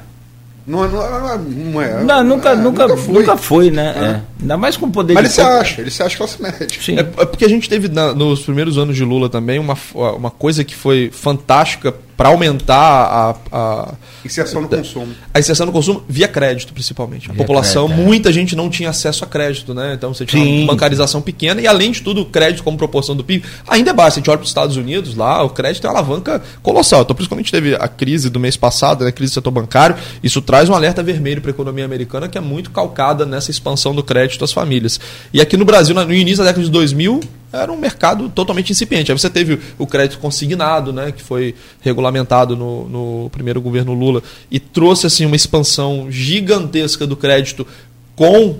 Não, não, não é. Não, nunca, é, nunca, nunca, foi. nunca foi, né? É. É. Ainda mais com o poder Mas de. Mas ele se acha, ele se acha classe média. Sim. É, é, porque a gente teve na, nos primeiros anos de Lula também uma, uma coisa que foi fantástica para aumentar a, a inserção no consumo. A inserção no consumo via crédito, principalmente. A via população, crédito, é. muita gente não tinha acesso a crédito, né? Então você tinha Sim. uma bancarização pequena e além de tudo, o crédito como proporção do PIB ainda é baixo. A gente olha para os Estados Unidos, lá o crédito é uma alavanca colossal. Então, por isso, quando a gente teve a crise do mês passado, né, a crise do setor bancário, isso traz um alerta vermelho para a economia americana que é muito calcada nessa expansão do crédito às famílias. E aqui no Brasil, no início da década de 2000, era um mercado totalmente incipiente. Aí você teve o crédito consignado, né, que foi regulamentado no, no primeiro governo Lula e trouxe assim uma expansão gigantesca do crédito com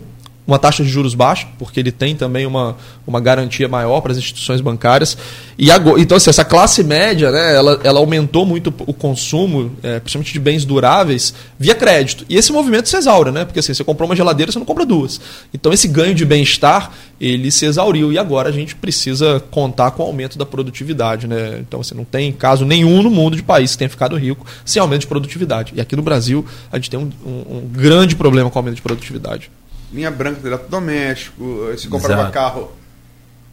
uma taxa de juros baixa, porque ele tem também uma, uma garantia maior para as instituições bancárias. E agora, então, assim, essa classe média, né, ela, ela aumentou muito o consumo, é, principalmente de bens duráveis, via crédito. E esse movimento se exaure, né? Porque assim, você comprou uma geladeira, você não compra duas. Então, esse ganho de bem-estar, ele se exauriu. E agora a gente precisa contar com o aumento da produtividade, né? Então, você não tem caso nenhum no mundo de país que tenha ficado rico sem aumento de produtividade. E aqui no Brasil, a gente tem um, um, um grande problema com o aumento de produtividade linha branca do eletrodoméstico, você comprava Exato. carro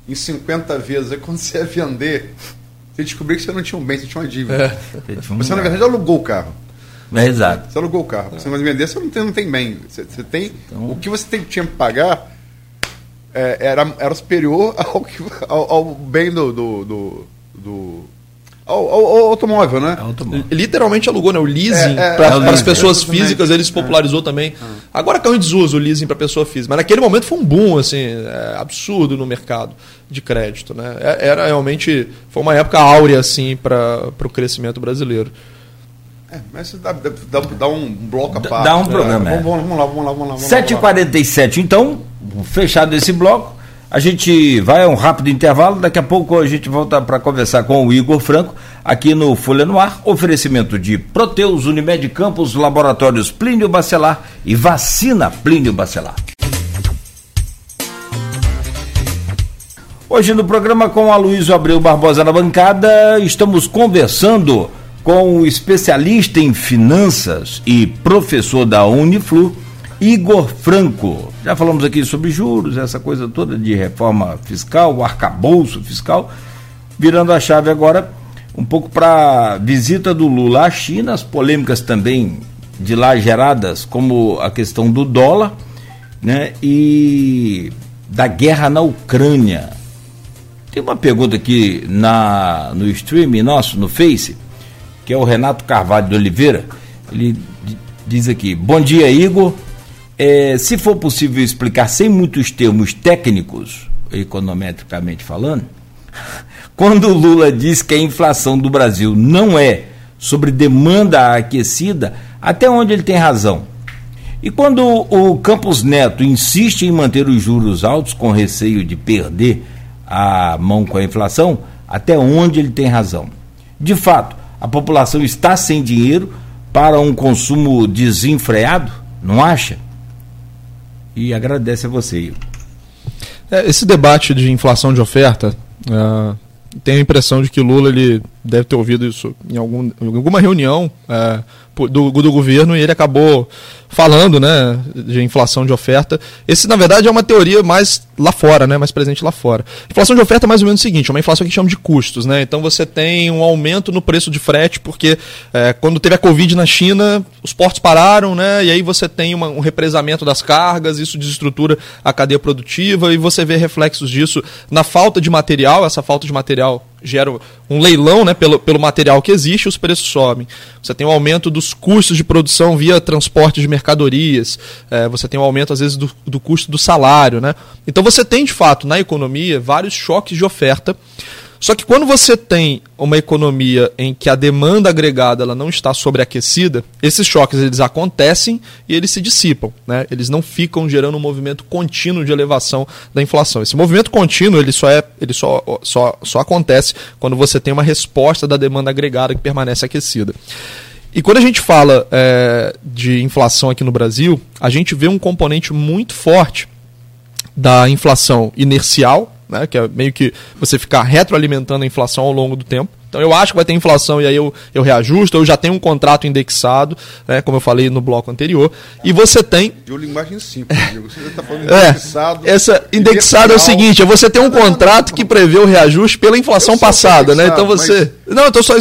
em 50 vezes, aí quando você ia vender, você descobriu que você não tinha um bem, você tinha uma dívida. É. Você, na verdade, alugou o carro. É, exato. Você alugou o carro. Você não vai vender, você não tem, não tem bem. Você, você tem. Então- O que você tem, tinha que pagar é, era, era superior ao, que- ao, ao bem do. do, do, do- automóvel, né? Automóvel. Literalmente alugou, né? O leasing É, é, para é as leasing. pessoas físicas, ele se popularizou também. Agora caiu em desuso o leasing para pessoa física, mas naquele momento foi um boom, assim, é, absurdo no mercado de crédito, né? É- Era realmente, foi uma época áurea, assim, para o crescimento brasileiro. É, mas dá, dá, dá- dá um bloco a Dá- parte. dá um né? programa, é. Vamos, vamos, vamos lá, vamos lá, vamos lá. vamos lá, 7h47, então, fechado esse bloco, a gente vai a um rápido intervalo, daqui a pouco a gente volta para conversar com o Igor Franco, aqui no Folha no Ar, oferecimento de Proteus, Unimed Campos, Laboratórios Plínio Bacelar e Vacina Plínio Bacelar. Hoje no programa com a Luísa Abreu Barbosa na bancada, estamos conversando com o especialista em finanças e professor da Uniflu, Igor Franco. Já falamos aqui sobre juros, essa coisa toda de reforma fiscal, o arcabouço fiscal, virando a chave agora um pouco para a visita do Lula à China, as polêmicas também de lá geradas, como a questão do dólar, né, e da guerra na Ucrânia. Tem uma pergunta aqui na, no streaming nosso, no Face, que é o Renato Carvalho de Oliveira. Ele di- diz aqui: Bom dia, Igor. É, se for possível explicar sem muitos termos técnicos, econometricamente falando, quando o Lula diz que a inflação do Brasil não é sobre demanda aquecida, até onde ele tem razão? E quando o Campos Neto insiste em manter os juros altos com receio de perder a mão com a inflação, até onde ele tem razão? De fato, a população está sem dinheiro para um consumo desenfreado? Não acha? E agradece a você. É, esse debate de inflação de oferta, ah, tenho a impressão de que Lula ele deve ter ouvido isso em, algum, em alguma reunião é, do, do governo e ele acabou falando né, de inflação de oferta. Esse, na verdade, é uma teoria mais lá fora, né, mais presente lá fora. Inflação de oferta é mais ou menos o seguinte, é uma inflação que chama de custos. Né? Então você tem um aumento no preço de frete, porque é, quando teve a Covid na China, os portos pararam, né, e aí você tem uma- um represamento das cargas, isso desestrutura a cadeia produtiva e você vê reflexos disso na falta de material, essa falta de material gera um leilão né, pelo, pelo material que existe, os preços sobem. Você tem um aumento dos custos de produção via transporte de mercadorias, eh, você tem um aumento, às vezes, do, do custo do salário. Né? Então você tem, de fato, na economia, vários choques de oferta. Só que quando você tem uma economia em que a demanda agregada ela não está sobreaquecida, esses choques eles acontecem e eles se dissipam, né? Eles não ficam gerando um movimento contínuo de elevação da inflação. Esse movimento contínuo ele só é, ele só, só, só acontece quando você tem uma resposta da demanda agregada que permanece aquecida. E quando a gente fala é, de inflação aqui no Brasil, a gente vê um componente muito forte da inflação inercial, né, que é meio que você ficar retroalimentando a inflação ao longo do tempo. Então eu acho que vai ter inflação e aí eu, eu reajusto, eu já tenho um contrato indexado, né, como eu falei no bloco anterior, e você tem De linguagem simples, Diego. Você está falando é, indexado. essa indexado é o seguinte, é você tem um contrato que prevê o reajuste pela inflação passada, né? é Então você, não, eu estou só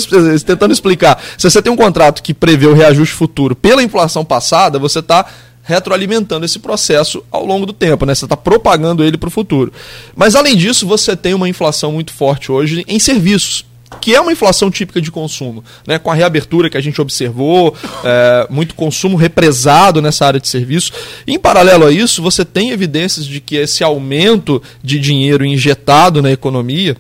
tentando explicar. Se você tem um contrato que prevê o reajuste futuro pela inflação passada, você está retroalimentando esse processo ao longo do tempo, né? Você está propagando ele para o futuro. Mas além disso, você tem uma inflação muito forte hoje em serviços que é uma inflação típica de consumo, né? com a reabertura que a gente observou, é, muito consumo represado nessa área de serviços. Em paralelo a isso, você tem evidências de que esse aumento de dinheiro injetado na economia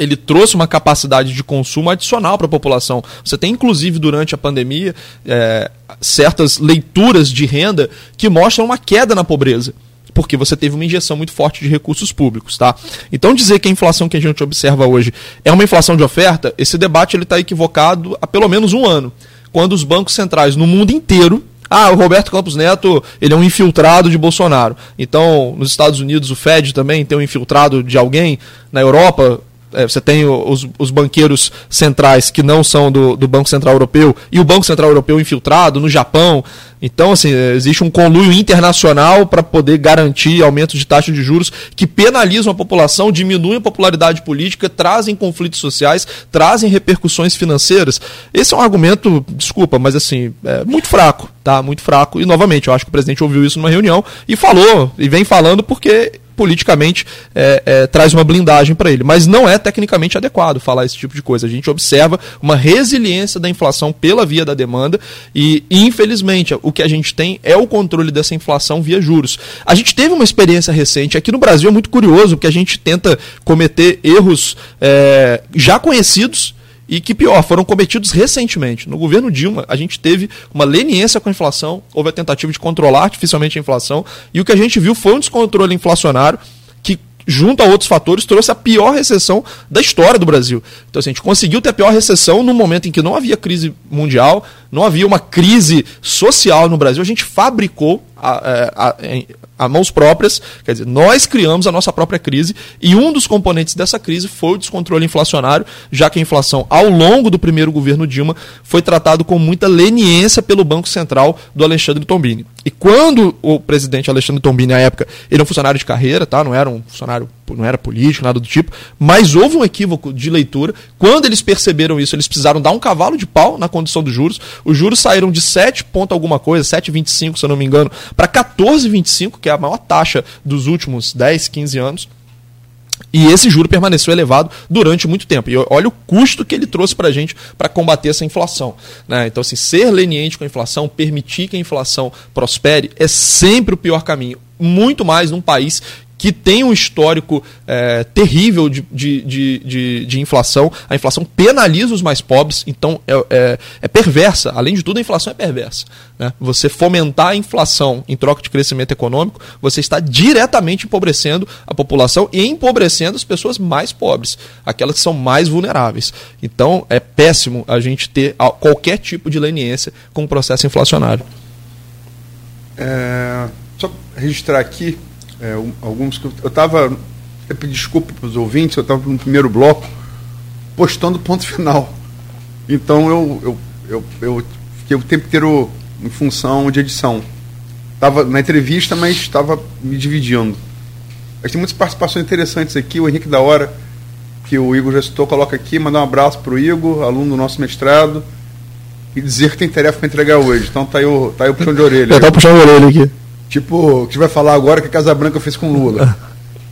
ele trouxe uma capacidade de consumo adicional para a população. Você tem, inclusive, durante a pandemia, é, certas leituras de renda que mostram uma queda na pobreza porque você teve uma injeção muito forte de recursos públicos, tá? Então dizer que a inflação que a gente observa hoje é uma inflação de oferta, esse debate ele está equivocado há pelo menos um ano, quando os bancos centrais no mundo inteiro ah, o Roberto Campos Neto, ele é um infiltrado de Bolsonaro. Então, nos Estados Unidos, o Fed também tem um infiltrado de alguém. Na Europa, é, você tem os, os, banqueiros centrais que não são do, do, Banco Central Europeu e o Banco Central Europeu infiltrado no Japão. Então, assim, existe um conluio internacional para poder garantir aumentos de taxa de juros que penalizam a população, diminuem a popularidade política, trazem conflitos sociais, trazem repercussões financeiras. Esse é um argumento, desculpa, mas assim, é muito fraco, tá? Muito fraco. E novamente, eu acho que o presidente ouviu isso numa reunião e falou, e vem falando porque politicamente é, é, traz uma blindagem para ele. Mas não é tecnicamente adequado falar esse tipo de coisa. A gente observa uma resiliência da inflação pela via da demanda e, infelizmente, o que a gente tem é o controle dessa inflação via juros. A gente teve uma experiência recente. Aqui no Brasil é muito curioso que a gente tenta cometer erros é, já conhecidos e que pior, foram cometidos recentemente. No governo Dilma, a gente teve uma leniência com a inflação, houve a tentativa de controlar artificialmente a inflação, e o que a gente viu foi um descontrole inflacionário que junto a outros fatores, trouxe a pior recessão da história do Brasil. Então, assim, a gente conseguiu ter a pior recessão no momento em que não havia crise mundial, não havia uma crise social no Brasil. A gente fabricou a, é, a, a, mãos próprias, quer dizer, nós criamos a nossa própria crise e um dos componentes dessa crise foi o descontrole inflacionário, já que a inflação, ao longo do primeiro governo Dilma, foi tratado com muita leniência pelo Banco Central do Alexandre Tombini. E quando o presidente Alexandre Tombini, na época, ele é um funcionário de carreira, tá? não era um funcionário, não era político, nada do tipo, mas houve um equívoco de leitura. Quando eles perceberam isso, eles precisaram dar um cavalo de pau na condição dos juros. Os juros saíram de 7 ponto alguma coisa, 7,25 se eu não me engano, para 14,25, que é a maior taxa dos últimos 10, 15 anos. E esse juro permaneceu elevado durante muito tempo. E olha o custo que ele trouxe para a gente para combater essa inflação. Né? Então, assim, ser leniente com a inflação, permitir que a inflação prospere, é sempre o pior caminho. Muito mais num país que tem um histórico é, terrível de, de, de, de, inflação. A inflação penaliza os mais pobres, então é, é, é perversa. Além de tudo, a inflação é perversa. Né? Você fomentar a inflação em troca de crescimento econômico, você está diretamente empobrecendo a população e empobrecendo as pessoas mais pobres, aquelas que são mais vulneráveis. Então é péssimo a gente ter qualquer tipo de leniência com o processo inflacionário. É, só registrar aqui é, alguns que eu estava. Eu pedi desculpa para os ouvintes, eu estava no primeiro bloco postando ponto final. Então eu, eu, eu, eu fiquei o tempo inteiro em função de edição. Estava na entrevista, mas estava me dividindo. Mas tem muitas participações interessantes aqui. O Henrique da Hora, que o Igor já citou, coloca aqui, mandar um abraço para o Igor, aluno do nosso mestrado, e dizer que tem tarefa para entregar hoje. Então tá aí o, tá aí o puxão de orelha. Tá puxando de orelha aqui. Tipo, o que vai falar agora que a Casa Branca fez com Lula.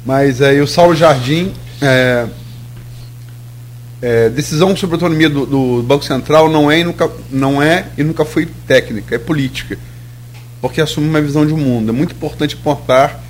Mas aí o Saulo Jardim. É, é, decisão sobre a autonomia do, do, Banco Central não é, e nunca, não é e nunca foi técnica, é política. Porque assume uma visão de mundo. É muito importante apontar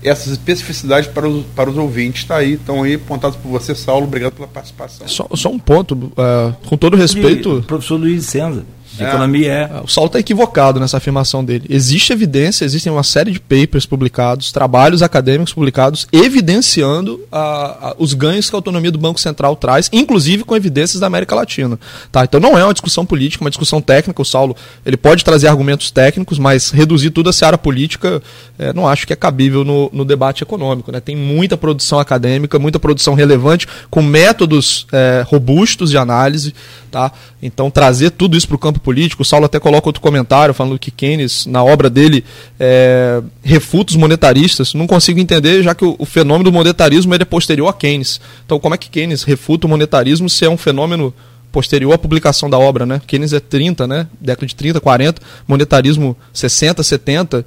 essas especificidades para os, para os ouvintes. Está aí, estão aí apontados por você, Saulo. Obrigado pela participação. Só, só um ponto, uh, com todo respeito. professor Luiz Senza de é. economia é. O Saulo está equivocado nessa afirmação dele. Existe evidência, existem uma série de papers publicados, trabalhos acadêmicos publicados, evidenciando a, a, os ganhos que a autonomia do Banco Central traz, inclusive com evidências da América Latina. Tá? Então não é uma discussão política, uma discussão técnica. O Saulo ele pode trazer argumentos técnicos, mas reduzir tudo a seara política, é, não acho que é cabível no, no debate econômico. Né? Tem muita produção acadêmica, muita produção relevante, com métodos é, robustos de análise. Tá? Então trazer tudo isso para o campo político. O Saulo até coloca outro comentário falando que Keynes, na obra dele, é, refuta os monetaristas. Não consigo entender, já que o, o fenômeno do monetarismo é posterior a Keynes. Então, como é que Keynes refuta o monetarismo se é um fenômeno posterior à publicação da obra, né? Keynes é 30, né? Década de 30, 40, monetarismo 60, 70.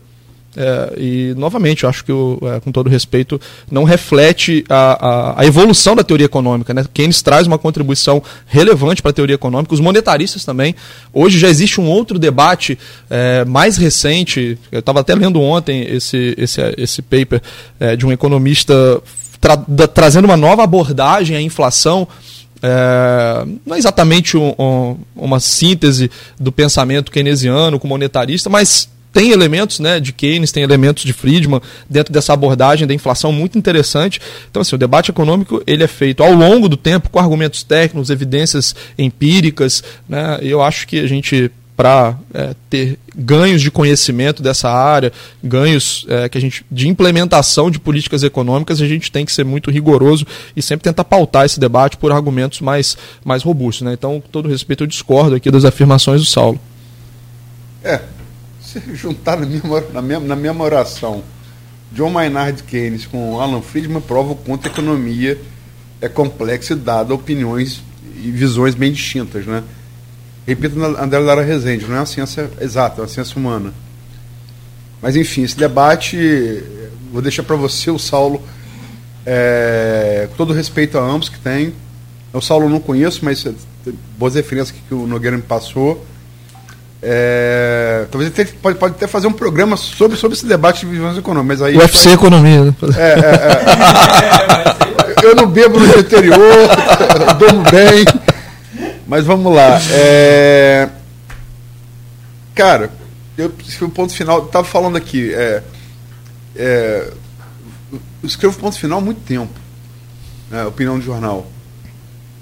É, e, novamente, eu acho que, o, é, com todo respeito, não reflete a, a, a, evolução da teoria econômica. Né? Keynes traz uma contribuição relevante para a teoria econômica, os monetaristas também. Hoje já existe um outro debate é, mais recente, eu estava até lendo ontem esse, esse, esse paper é, de um economista tra, da, trazendo uma nova abordagem à inflação. É, não é exatamente um, um, uma síntese do pensamento keynesiano com monetarista, mas tem elementos né, de Keynes, tem elementos de Friedman dentro dessa abordagem da inflação muito interessante. Então, assim, o debate econômico ele é feito ao longo do tempo com argumentos técnicos, evidências empíricas. Né, e eu acho que a gente para é, ter ganhos de conhecimento dessa área, ganhos é, que a gente de implementação de políticas econômicas, a gente tem que ser muito rigoroso e sempre tentar pautar esse debate por argumentos mais, mais robustos. Né? Então, com todo respeito, eu discordo aqui das afirmações do Saulo. É, juntar na mesma, na mesma, na mesma oração John Maynard Keynes com Alan Friedman prova o quanto a economia é complexa e dada opiniões e visões bem distintas, né? Repito, André Lara Rezende, não é uma ciência exata, é uma ciência humana. Mas, enfim, esse debate, vou deixar para você, o Saulo, é, com todo respeito a ambos que tem. O Saulo não conheço, mas boas referências que o Nogueira me passou. É, talvez ele pode, pode até fazer um programa sobre, sobre esse debate de visões econômicas. Mas aí UFC pode... Economia. Né? É, é, é. eu não bebo no dia anterior, durmo bem. Mas vamos lá. É... Cara, eu, o ponto final. Estava falando aqui. É, é, eu escrevo ponto final há muito tempo. Né, opinião de jornal.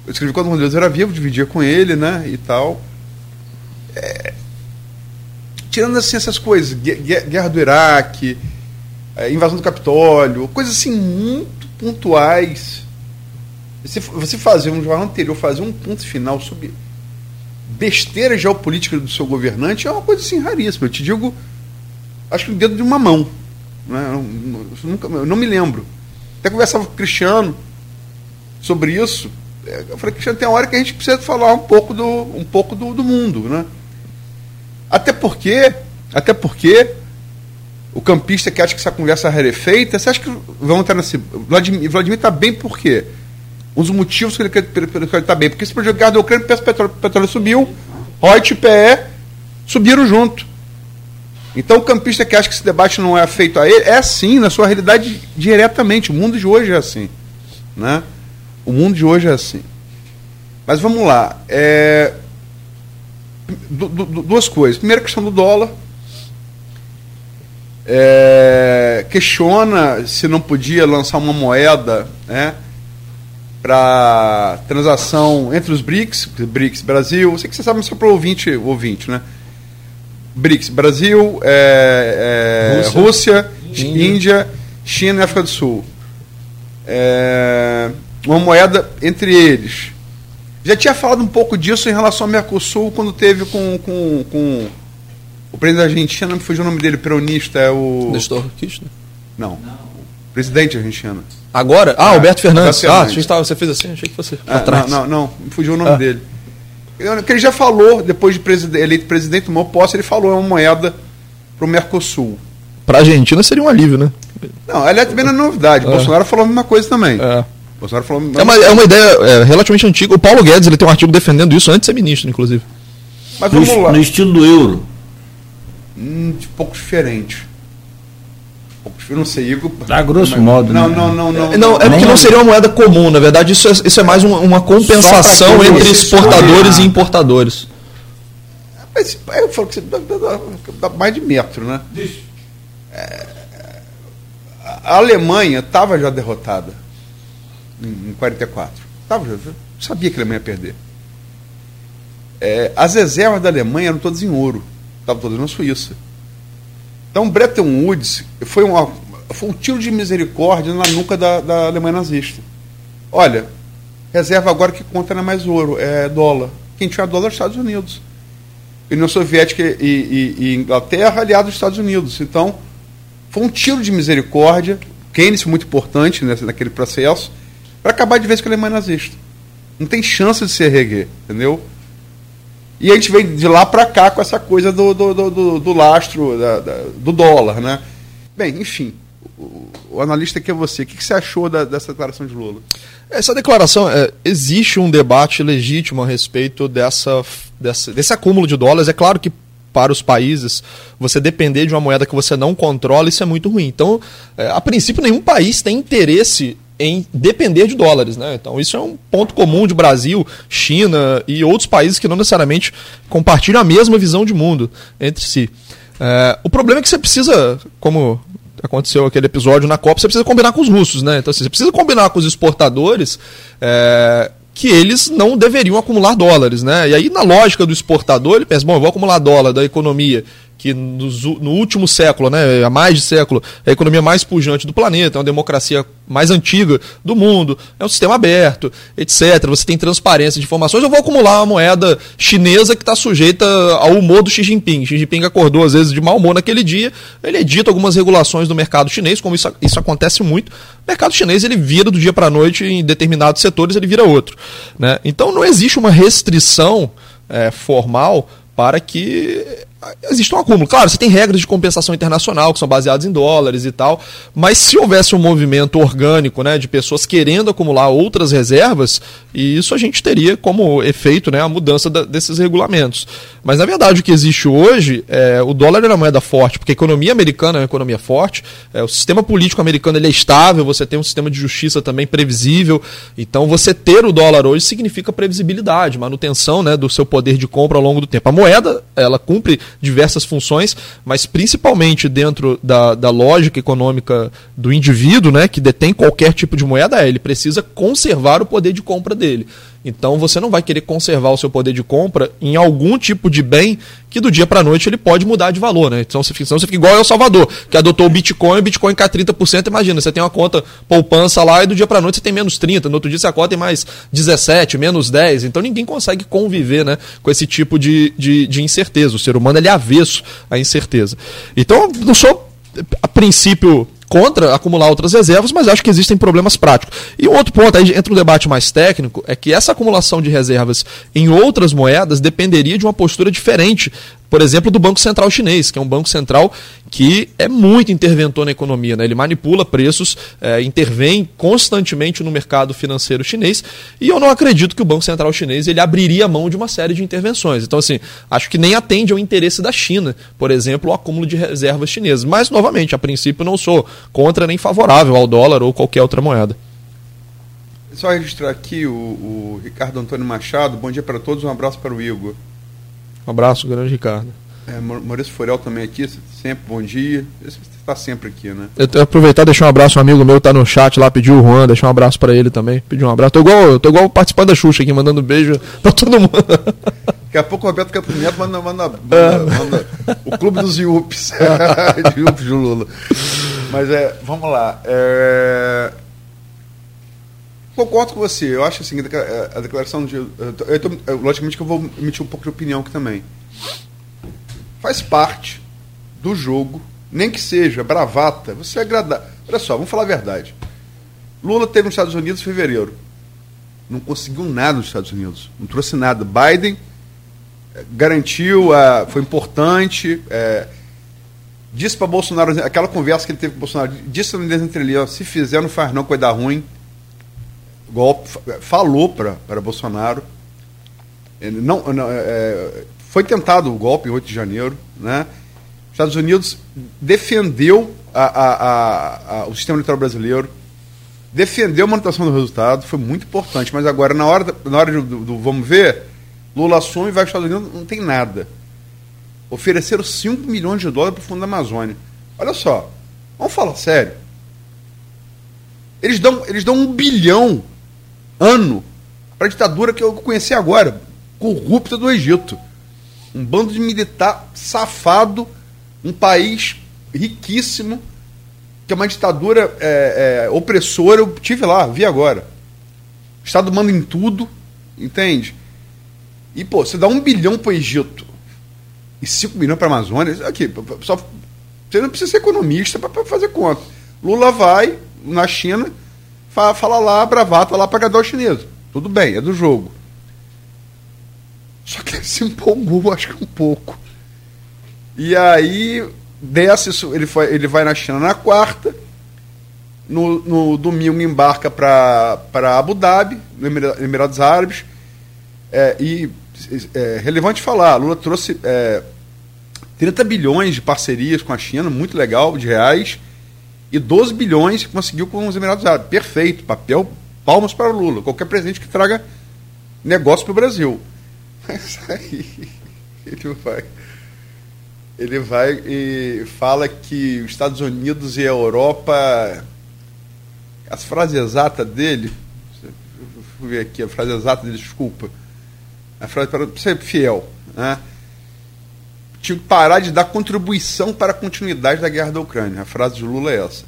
Eu escrevi quando o Deus era vivo, dividia com ele, né? E tal. É, tirando assim essas coisas, guerra do Iraque, é, invasão do Capitólio, coisas assim muito pontuais você, fazer um jornal anterior, fazer um ponto final sobre besteira geopolítica do seu governante é uma coisa assim raríssima. Eu te digo, acho que o dedo de uma mão. Né? Eu, nunca, eu não me lembro. Até conversava com o Cristiano sobre isso. É, eu falei, Cristiano, tem uma hora que a gente precisa falar um pouco do, um pouco do, do mundo. Né? Até porque, até porque o campista que acha que essa conversa rarefeita, você acha que vão estar nesse. Vladimir está bem por quê? Um dos motivos que ele, está bem. Porque esse projeto de guerra da Ucrânia, o petróleo, petróleo subiu, Reut e PE subiram junto. Então o campista que acha que esse debate não é feito a ele, é assim, na sua realidade, diretamente. O mundo de hoje é assim. Né? O mundo de hoje é assim. Mas vamos lá. É... Du, du, duas coisas. Primeira questão do dólar. É... Questiona se não podia lançar uma moeda, né? para transação entre os BRICS, BRICS Brasil, sei que você sabe, mas só para o ouvinte, ouvinte, né? BRICS Brasil, é, é, Rússia, Rússia Índia. Índia. China e África do Sul. É, uma moeda entre eles. Já tinha falado um pouco disso em relação ao Mercosul quando teve com, com, com o presidente da Argentina, me fugiu o nome dele, peronista, é o. Nestor Kirchner? Não. Não. Presidente argentino. Agora? Ah, é, Alberto Fernandes. Ah, Fernandes. Ah, você fez assim, achei que fosse ah, atrás. Não, não, não, fugiu o nome ah. dele. Que ele já falou, depois de presidente, eleito presidente, tomou posse, ele falou é uma moeda para o Mercosul. Para a Argentina seria um alívio, né? Não, aliás, também não é novidade. É. Bolsonaro falou a mesma coisa também. É. Bolsonaro falou é, uma, é uma ideia é, relativamente antiga. O Paulo Guedes ele tem um artigo defendendo isso antes de ser ministro, inclusive. Mas vamos no, lá. No estilo do euro. Hum, de pouco diferente. Eu não sei, Igor. A grosso mas, modo. Não, né? não, não, não, não. É porque não seria uma moeda comum, na verdade, isso é, isso é mais uma, uma compensação entre exportadores e importadores. Mas eu falo que você dá, dá, dá, mais de metro, né? É, a Alemanha estava já derrotada em, em 44. Tava, sabia que a Alemanha ia perder. É, as reservas da Alemanha eram todas em ouro. Estavam todas na Suíça. Então, Bretton Woods foi, uma, foi um tiro de misericórdia na nuca da, da Alemanha nazista. Olha, reserva agora que conta não é mais ouro, é dólar. Quem tinha dólar é os Estados Unidos. União Soviética e, e, e Inglaterra aliados dos Estados Unidos. Então, foi um tiro de misericórdia, Keynes muito importante nesse, naquele processo, para acabar de vez com a Alemanha nazista. Não tem chance de se erguer, entendeu? E a gente vem de lá para cá com essa coisa do, do, do, do lastro, da, da, do dólar, né? Bem, enfim, o, o, analista que é você, o que, que você achou da, dessa declaração de Lula? Essa declaração, é, existe um debate legítimo a respeito dessa, dessa, desse acúmulo de dólares. É claro que para os países, você depender de uma moeda que você não controla, isso é muito ruim. Então, é, a princípio, nenhum país tem interesse em depender de dólares. Né? Então, isso é um ponto comum de Brasil, China e outros países que não necessariamente compartilham a mesma visão de mundo entre si. É, o problema é que você precisa, como aconteceu aquele episódio na Copa, você precisa combinar com os russos. Né? Então, assim, você precisa combinar com os exportadores. É, que eles não deveriam acumular dólares, né? E aí, na lógica do exportador, ele pensa, bom, eu vou acumular dólar da economia que no, último século, né, há mais de século, é a economia mais pujante do planeta, é uma democracia mais antiga do mundo, é um sistema aberto, etc. Você tem transparência de informações. Eu vou acumular uma moeda chinesa que está sujeita ao humor do Xi Jinping. Xi Jinping acordou, às vezes, de mau humor naquele dia, ele edita algumas regulações do mercado chinês, como isso, isso acontece muito. O mercado chinês ele vira do dia para a noite, em determinados setores ele vira outro. Né? Então não existe uma restrição é, formal para que existe um acúmulo. Claro, você tem regras de compensação internacional que são baseadas em dólares e tal, mas se houvesse um movimento orgânico, né, de pessoas querendo acumular outras reservas, e isso a gente teria como efeito, né, a mudança da, desses regulamentos. Mas na verdade o que existe hoje, é, o dólar é uma moeda forte, porque a economia americana é uma economia forte, é, o sistema político americano ele é estável, você tem um sistema de justiça também previsível, então você ter o dólar hoje significa previsibilidade, manutenção, né, do seu poder de compra ao longo do tempo. A moeda, ela cumpre diversas funções, mas principalmente dentro da, da lógica econômica do indivíduo, né, que detém qualquer tipo de moeda, ele precisa conservar o poder de compra dele. Então você não vai querer conservar o seu poder de compra em algum tipo de bem que do dia para noite ele pode mudar de valor, né? Então você fica, senão você fica igual El Salvador, que adotou o Bitcoin, o Bitcoin cai 30%, imagina, você tem uma conta poupança lá e do dia para noite você tem menos 30, no outro dia você conta tem mais 17, menos 10, então ninguém consegue conviver, né, com esse tipo de, de, de incerteza. O ser humano ele é avesso à incerteza. Então, não sou a princípio contra acumular outras reservas, mas acho que existem problemas práticos. E um outro ponto, aí entra um debate mais técnico, é que essa acumulação de reservas em outras moedas dependeria de uma postura diferente por exemplo, do Banco Central Chinês, que é um banco central que é muito interventor na economia. Né? Ele manipula preços, é, intervém constantemente no mercado financeiro chinês, e eu não acredito que o Banco Central Chinês ele abriria mão de uma série de intervenções. Então, assim, acho que nem atende ao interesse da China, por exemplo, o acúmulo de reservas chinesas. Mas, novamente, a princípio não sou contra nem favorável ao dólar ou qualquer outra moeda. Só registrar aqui o, o Ricardo Antônio Machado. Bom dia para todos, um abraço para o Igor. Um abraço, grande Ricardo. É, Maurício Forel também aqui, sempre bom dia. Você está sempre aqui, né? Eu tenho aproveitar e deixar um abraço, um amigo meu tá no chat lá, pediu o Juan, deixar um abraço para ele também. Pediu um abraço. Tô igual, tô igual participando da Xuxa aqui, mandando beijo pra todo mundo. Daqui a pouco o Roberto Campos Neto manda, manda, manda, é. manda o clube dos Iups. Iups do Lula. Mas é, vamos lá. É... Concordo com você. Eu acho assim, a declaração de. Eu tô, logicamente que eu vou emitir um pouco de opinião aqui também. Faz parte do jogo, nem que seja bravata, você agradar. Olha só, vamos falar a verdade. Lula teve nos Estados Unidos em fevereiro. Não conseguiu nada nos Estados Unidos. Não trouxe nada. Biden eh, garantiu, uh, foi importante. É, disse para Bolsonaro, aquela conversa que ele teve com o Bolsonaro, disse entre ele, ó, se fizer não faz não, dar ruim golpe, falou para Bolsonaro. Não, não é, foi tentado o golpe em 8 de janeiro. Né? Estados Unidos defendeu a, a, a, o sistema eleitoral brasileiro, defendeu a manutenção do resultado, foi muito importante. Mas agora, na hora, na hora do, do vamos ver, Lula assume e vai para os Estados Unidos, não tem nada. Ofereceram 5 milhões de dólares para o Fundo da Amazônia. Olha só, vamos falar sério. Eles dão, eles dão um bilhão ano para a ditadura que eu conheci agora, corrupta do Egito. Um bando de militar safado, um país riquíssimo, que é uma ditadura é, é, opressora. Eu tive lá, vi agora. O Estado manda em tudo, entende? E, pô, você dá um bilhão para o Egito e cinco milhões para a Amazônia, aqui, só, você não precisa ser economista para fazer conta. Lula vai na China fala lá, bravata lá o chinês. Tudo bem, é do jogo. Só que ele se empolgou, acho que um pouco. E aí, desce, ele, foi, ele vai na China na quarta, no, no domingo embarca para Abu Dhabi, no Emirados Árabes, é, e é relevante falar, Lula trouxe é, 30 bilhões de parcerias com a China, muito legal, de reais, e 12 bilhões que conseguiu com os Emirados Árabes. Perfeito, papel, palmas para o Lula. Qualquer presidente que traga negócio para o Brasil. Mas aí ele vai. Ele vai e fala que os Estados Unidos e a Europa. As frases exatas dele. eu ver aqui a frase exata dele, desculpa. A frase para ser fiel. Né? Tinha que parar de dar contribuição para a continuidade da guerra da Ucrânia. A frase de Lula é essa.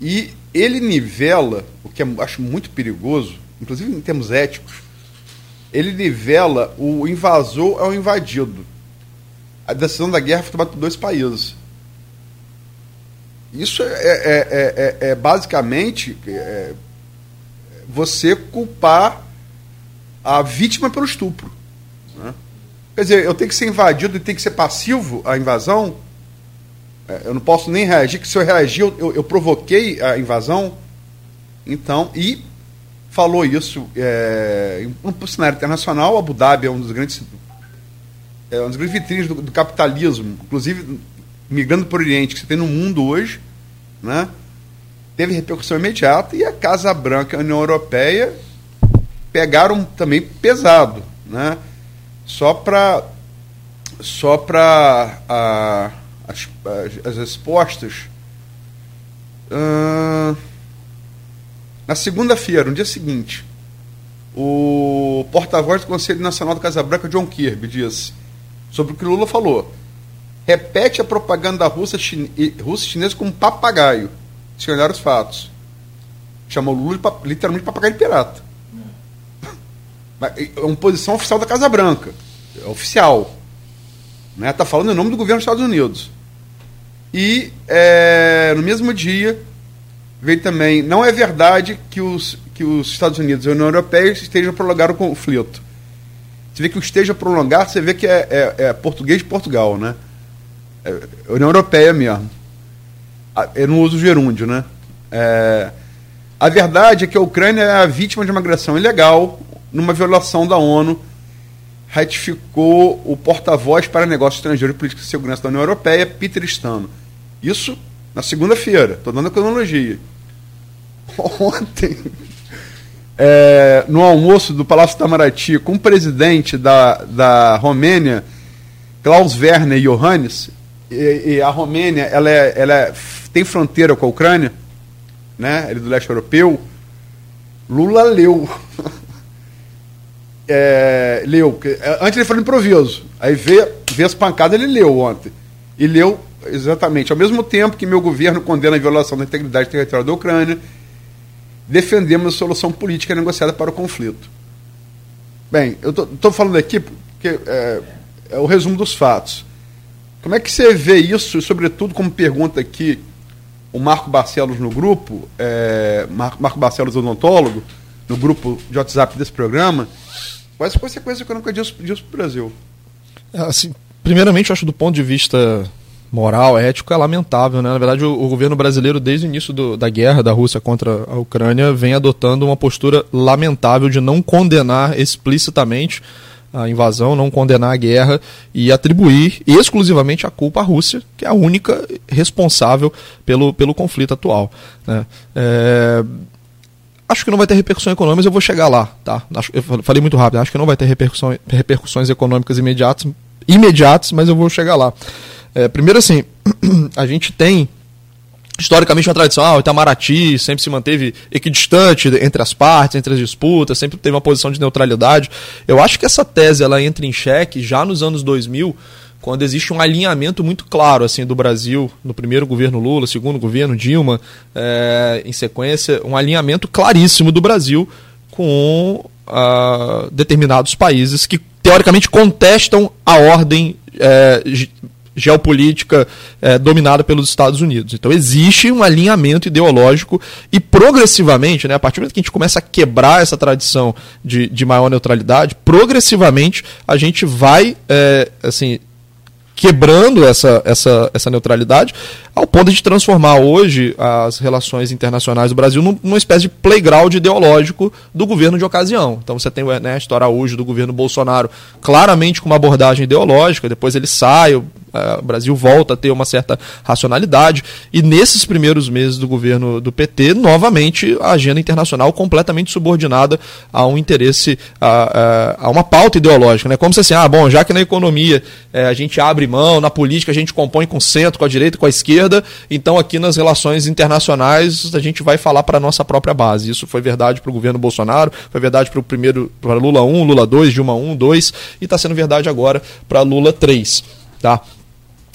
E ele nivela, o que eu acho muito perigoso, inclusive em termos éticos, ele nivela o invasor ao invadido. A decisão da guerra foi tomada por dois países. Isso é, é, é, é basicamente você culpar a vítima pelo estupro. Quer dizer, eu tenho que ser invadido e tenho que ser passivo à invasão? Eu não posso nem reagir, que se eu reagir, eu, eu provoquei a invasão. Então, e falou isso é, um cenário internacional. Abu Dhabi é um dos grandes, é, um dos grandes vitrines do, do, capitalismo, inclusive migrando para o Oriente, que você tem no mundo hoje, né? teve repercussão imediata e a Casa Branca e a União Europeia pegaram também pesado. Né? Só para só para as, as, as respostas. Uh, na segunda-feira, no dia seguinte, o porta-voz do Conselho Nacional da Casa Branca, John Kirby, disse sobre o que Lula falou. Repete a propaganda russa, chine, russa e chinesa como papagaio, se olhar os fatos. Chamou Lula de, literalmente de papagaio de pirata. É uma posição oficial da Casa Branca. É oficial. Né? Tá falando em nome do governo dos Estados Unidos. E é, no mesmo dia veio também. Não é verdade que os, que os Estados Unidos e a União Europeia estejam a prolongar o conflito. Você vê que o esteja a prolongar, você vê que é, é, é português de Portugal, né? É União Europeia mesmo. Eu não uso gerúndio, né? É, a verdade é que a Ucrânia é a vítima de uma agressão ilegal numa violação da ONU. Ratificou o porta-voz para negócios estrangeiros e política e segurança da União Europeia, Peter Stano. Isso na segunda-feira, estou dando a cronologia. Ontem, é, no almoço do Palácio Itamaraty com o presidente da, da Romênia, Klaus Werner Johannes, e, e, a Romênia ela, é, ela é, tem fronteira com a Ucrânia, né? ele é do leste europeu, Lula leu. é, leu. Antes ele falou improviso. Aí vê, vê as pancadas, ele leu ontem. E leu Exatamente. Ao mesmo tempo que meu governo condena a violação da integridade territorial da Ucrânia, defendemos a solução política negociada para o conflito. Bem, eu estou falando aqui porque é, é, o resumo dos fatos. Como é que você vê isso, e sobretudo como pergunta aqui o Marco Barcelos no grupo, é, Marco Barcelos odontólogo, no grupo de WhatsApp desse programa, quais as consequências econômicas disso, disso para o Brasil? Assim, primeiramente, eu acho do ponto de vista moral, ético, é lamentável. Né? Na verdade, o, o governo brasileiro, desde o início do, da guerra da Rússia contra a Ucrânia, vem adotando uma postura lamentável de não condenar explicitamente a invasão, não condenar a guerra e atribuir exclusivamente a culpa à Rússia, que é a única responsável pelo, pelo conflito atual. Né? É... Acho que não vai ter repercussão econômica, mas eu vou chegar lá. Tá? Eu falei muito rápido, acho que não vai ter repercussão, repercussões econômicas imediatas, imediatas, mas eu vou chegar lá. É, primeiro, assim, a gente tem historicamente uma tradição, ah, o Itamaraty sempre se manteve equidistante entre as partes, entre as disputas, sempre teve uma posição de neutralidade. Eu acho que essa tese ela entra em xeque já nos anos 2000, quando existe um alinhamento muito claro assim do Brasil no primeiro governo Lula, segundo governo Dilma, é, em sequência, um alinhamento claríssimo do Brasil com uh, determinados países que teoricamente contestam a ordem é, geopolítica é, dominada pelos Estados Unidos. Então existe um alinhamento ideológico e progressivamente, né, a partir do momento que a gente começa a quebrar essa tradição de, de maior neutralidade, progressivamente a gente vai assim quebrando essa, essa, essa neutralidade, ao ponto de transformar hoje as relações internacionais do Brasil numa espécie de playground ideológico do governo de ocasião. Então você tem o Ernesto Araújo do governo Bolsonaro claramente com uma abordagem ideológica, depois ele sai, Uh, o Brasil volta a ter uma certa racionalidade. E nesses primeiros meses do governo do PT, novamente, a agenda internacional completamente subordinada a um interesse, a, a, a uma pauta ideológica. Né? Como se assim, ah, bom, já que na economia é, a gente abre mão, na política a gente compõe com o centro, com a direita, com a esquerda, então aqui nas relações internacionais a gente vai falar para a nossa própria base. Isso foi verdade para o governo Bolsonaro, foi verdade para o primeiro, para Lula 1, Lula 2, Dilma 1, 2, e está sendo verdade agora para Lula 3. Tá?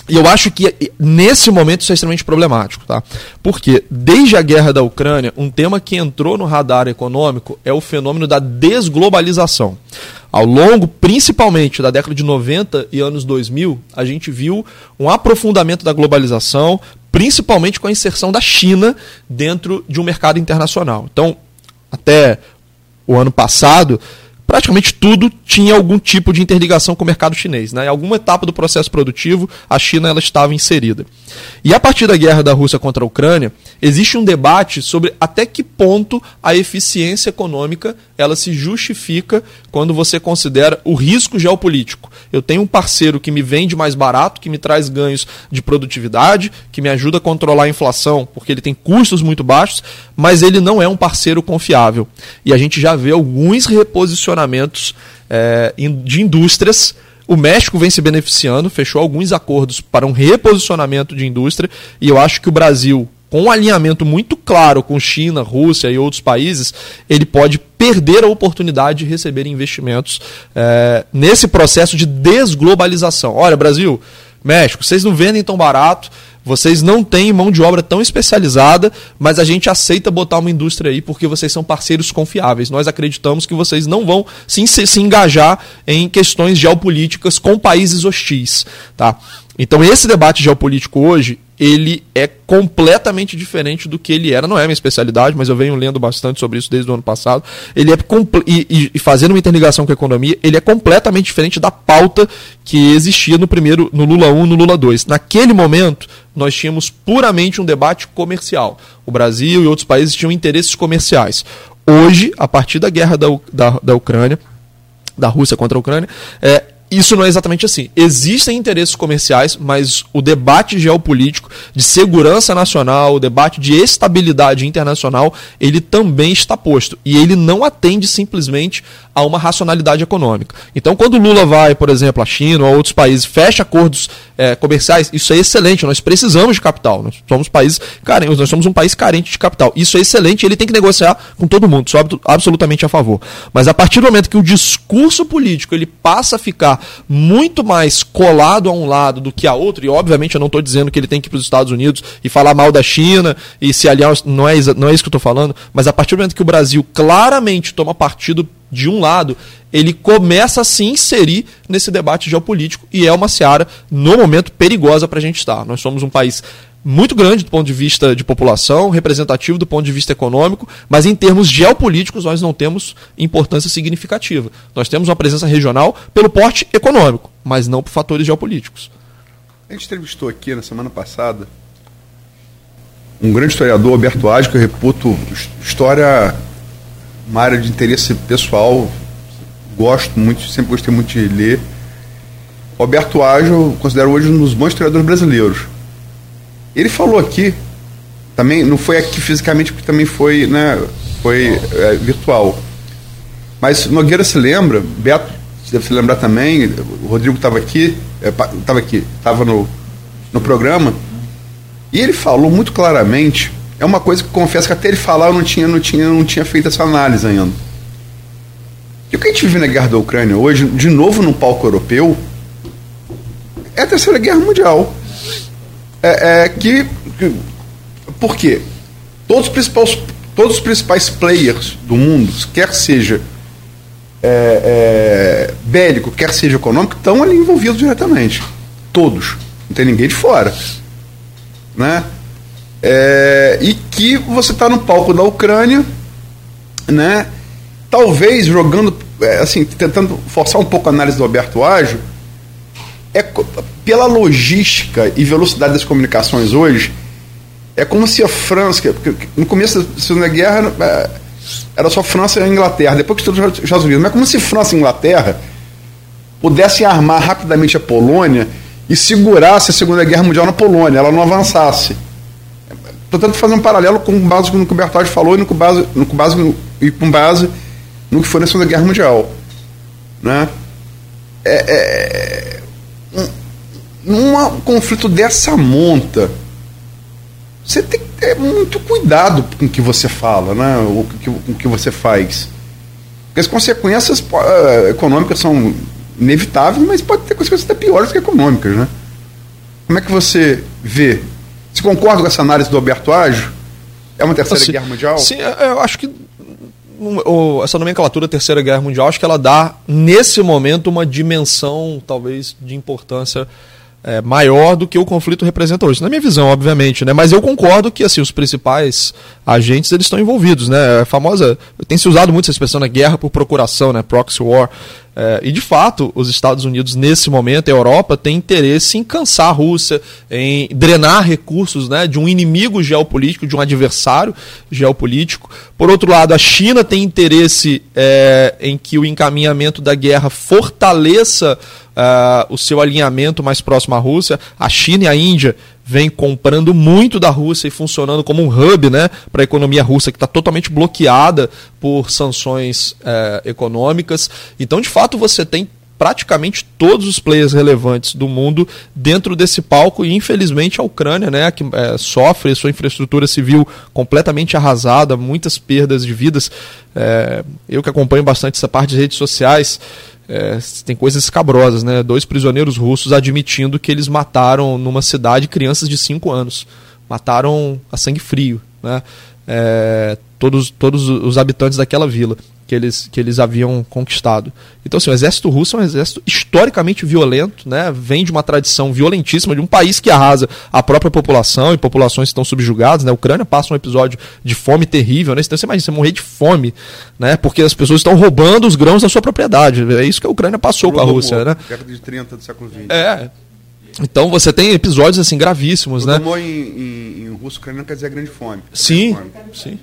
E eu acho que nesse momento isso é extremamente problemático, tá? Porque desde a guerra da Ucrânia, um tema que entrou no radar econômico é o fenômeno da desglobalização. Ao longo, principalmente da década de 90 e anos 2000, a gente viu um aprofundamento da globalização, principalmente com a inserção da China dentro de um mercado internacional. Então, até o ano passado, praticamente tudo tinha algum tipo de interligação com o mercado chinês. Né? Em alguma etapa do processo produtivo, a China ela estava inserida. E a partir da guerra da Rússia contra a Ucrânia, existe um debate sobre até que ponto a eficiência econômica ela se justifica quando você considera o risco geopolítico. Eu tenho um parceiro que me vende mais barato, que me traz ganhos de produtividade, que me ajuda a controlar a inflação, porque ele tem custos muito baixos, mas ele não é um parceiro confiável. E a gente já vê alguns reposicionamentos é, de indústrias o México vem se beneficiando, fechou alguns acordos para um reposicionamento de indústria, e eu acho que o Brasil, com um alinhamento muito claro com China, Rússia e outros países, ele pode perder a oportunidade de receber investimentos é, nesse processo de desglobalização. Olha, Brasil, México, vocês não vendem tão barato, vocês não têm mão de obra tão especializada, mas a gente aceita botar uma indústria aí porque vocês são parceiros confiáveis. Nós acreditamos que vocês não vão se, se engajar em questões geopolíticas com países hostis. Tá? Então esse debate geopolítico hoje, ele é completamente diferente do que ele era. Não é minha especialidade, mas eu venho lendo bastante sobre isso desde o ano passado. Ele é e, e, fazendo uma interligação com a economia, ele é completamente diferente da pauta que existia no primeiro, no Lula 1, no Lula 2. Naquele momento, nós tínhamos puramente um debate comercial. O Brasil e outros países tinham interesses comerciais. Hoje, a partir da guerra da, da, da Ucrânia, da Rússia contra a Ucrânia, é, isso não é exatamente assim. Existem interesses comerciais, mas o debate geopolítico de segurança nacional, o debate de estabilidade internacional, ele também está posto. E ele não atende simplesmente a uma racionalidade econômica. Então, quando Lula vai, por exemplo, à China ou a outros países, fecha acordos é, comerciais, isso é excelente. Nós precisamos de capital. Nós somos países carentes, nós somos um país carente de capital. Isso é excelente. Ele tem que negociar com todo mundo. Sou absolutamente a favor. Mas a partir do momento que o discurso político ele passa a ficar muito mais colado a um lado do que a outro, e obviamente eu não estou dizendo que ele tem que ir para os Estados Unidos e falar mal da China e se aliar, não é, não é isso que eu estou falando, mas a partir do momento que o Brasil claramente toma partido de um lado, ele começa a se inserir nesse debate geopolítico e é uma seara, no momento, perigosa para a gente estar. Nós somos um país muito grande do ponto de vista de população, representativo do ponto de vista econômico, mas em termos geopolíticos nós não temos importância significativa. Nós temos uma presença regional pelo porte econômico, mas não por fatores geopolíticos. A gente entrevistou aqui na semana passada um grande historiador, Alberto Age, que eu reputo história uma área de interesse pessoal, gosto muito, sempre gostei muito de ler. Roberto Ágio, eu considero hoje um dos bons historiadores brasileiros. Ele falou aqui, também não foi aqui fisicamente, porque também foi, né, foi é, virtual. Mas Nogueira se lembra, Beto deve se lembrar também, o Rodrigo estava aqui, estava é, aqui, estava no, no programa, e ele falou muito claramente é uma coisa que confesso que até ele falar eu não tinha, não tinha, não tinha feito essa análise ainda. E o que a gente vive na guerra da Ucrânia hoje, de novo no palco europeu, é a terceira guerra mundial. É, é que, que, Por quê? Todos os principais, todos os principais players do mundo, quer seja é, é, bélico, quer seja econômico, estão ali envolvidos diretamente. Todos. Não tem ninguém de fora. Né? É, e que você está no palco da Ucrânia, né? Talvez jogando, é, assim, tentando forçar um pouco a análise do Alberto Ágio, é, pela logística e velocidade das comunicações hoje, é como se a França, no começo da Segunda Guerra é, era só França e Inglaterra, depois que os Estados Unidos, mas é como se França e Inglaterra pudessem armar rapidamente a Polônia e segurasse a Segunda Guerra Mundial na Polônia, ela não avançasse. Portanto, fazer um paralelo com base no que o Bertoldi falou e no, base, no, base e com base no que foi na Segunda Guerra Mundial. Né? É, é, num conflito dessa monta, você tem que ter muito cuidado com o que você fala, né? o que, com o que você faz. Porque as consequências uh, econômicas são inevitáveis, mas pode ter consequências até piores que econômicas. Né? Como é que você vê? Você concorda com essa análise do Alberto Ágio? É uma terceira assim, guerra mundial? Sim, é, eu acho que essa nomenclatura Terceira Guerra Mundial, acho que ela dá, nesse momento, uma dimensão, talvez, de importância é, maior do que o conflito representa hoje. Na minha visão, obviamente, né? Mas eu concordo que assim os principais agentes eles estão envolvidos, né? A famosa tem se usado muito essa expressão na né? guerra por procuração, né? Proxy war. É, e de fato, os Estados Unidos nesse momento, a Europa tem interesse em cansar a Rússia, em drenar recursos, né? De um inimigo geopolítico, de um adversário geopolítico. Por outro lado, a China tem interesse é, em que o encaminhamento da guerra fortaleça uh, o seu alinhamento mais próximo à Rússia. A China e a Índia vêm comprando muito da Rússia e funcionando como um hub né, para a economia russa, que está totalmente bloqueada por sanções uh, econômicas. Então, de fato, você tem praticamente todos os players relevantes do mundo dentro desse palco e infelizmente a Ucrânia, né, que é, sofre sua infraestrutura civil completamente arrasada, muitas perdas de vidas. É, eu que acompanho bastante essa parte de redes sociais, é, tem coisas escabrosas, né? Dois prisioneiros russos admitindo que eles mataram numa cidade crianças de 5 anos. Mataram a sangue frio, né? É, todos, todos os habitantes daquela vila que eles, que eles haviam conquistado. Então, assim, o exército russo é um exército historicamente violento, né? vem de uma tradição violentíssima, de um país que arrasa a própria população e populações que estão subjugadas. Né? A Ucrânia passa um episódio de fome terrível. Né? Então, você imagina, você morrer de fome, né? porque as pessoas estão roubando os grãos da sua propriedade. É isso que a Ucrânia passou com a Rússia. Né? Década de 30 do século XX. É. Então você tem episódios assim gravíssimos, né? Em, em, em russo, Ucrânia quer dizer grande fome. Sim, fome. sim.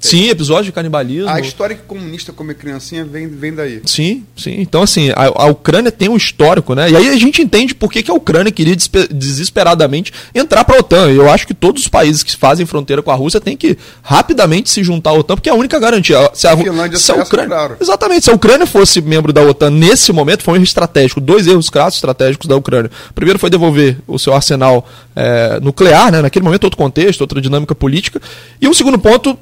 Sim, episódio de canibalismo. A história que comunista come criancinha vem, vem daí. Sim, sim. Então, assim, a, a Ucrânia tem um histórico, né? E aí a gente entende por que, que a Ucrânia queria desesperadamente entrar para a OTAN. Eu acho que todos os países que fazem fronteira com a Rússia têm que rapidamente se juntar à OTAN, porque é a única garantia. Se a, Finlândia se a Ucrânia, claro. Exatamente. Se a Ucrânia fosse membro da OTAN nesse momento, foi um erro estratégico. Dois erros crassos estratégicos da Ucrânia. O primeiro foi devolver o seu arsenal é, nuclear, né? Naquele momento, outro contexto, outra dinâmica política. E o segundo ponto,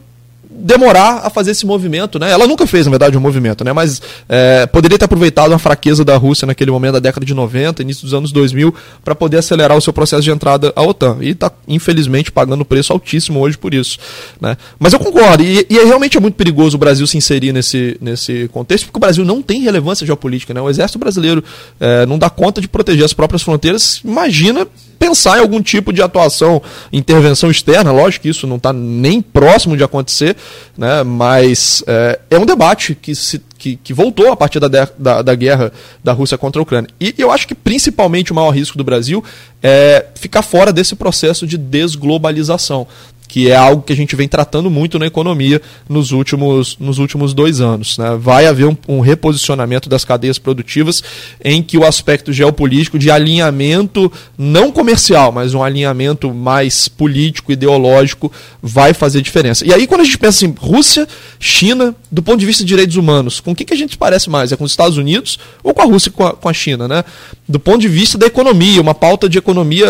demorar a fazer esse movimento, né? Ela nunca fez, na verdade, um movimento, né? Mas é, poderia ter aproveitado a fraqueza da Rússia naquele momento da década de 90, início dos anos 2000, para poder acelerar o seu processo de entrada à OTAN. E está, infelizmente, pagando preço altíssimo hoje por isso. Né? Mas eu concordo, e, e é realmente é muito perigoso o Brasil se inserir nesse, nesse contexto, porque o Brasil não tem relevância geopolítica, né? O exército brasileiro é, não dá conta de proteger as próprias fronteiras. Imagina pensar em algum tipo de atuação, intervenção externa. Lógico que isso não está nem próximo de acontecer, né? mas é, é um debate que, se, que, que voltou a partir da, da, da, guerra da Rússia contra a Ucrânia. E eu acho que principalmente o maior risco do Brasil é ficar fora desse processo de desglobalização que é algo que a gente vem tratando muito na economia nos últimos, nos últimos dois anos. Né? Vai haver um, um, reposicionamento das cadeias produtivas em que o aspecto geopolítico de alinhamento não comercial, mas um alinhamento mais político, ideológico, vai fazer diferença. E aí, quando a gente pensa em Rússia, China, do ponto de vista de direitos humanos, com o que, a gente parece mais? É com os Estados Unidos ou com a Rússia e com a, com a China? Né? Do ponto de vista da economia, uma pauta de economia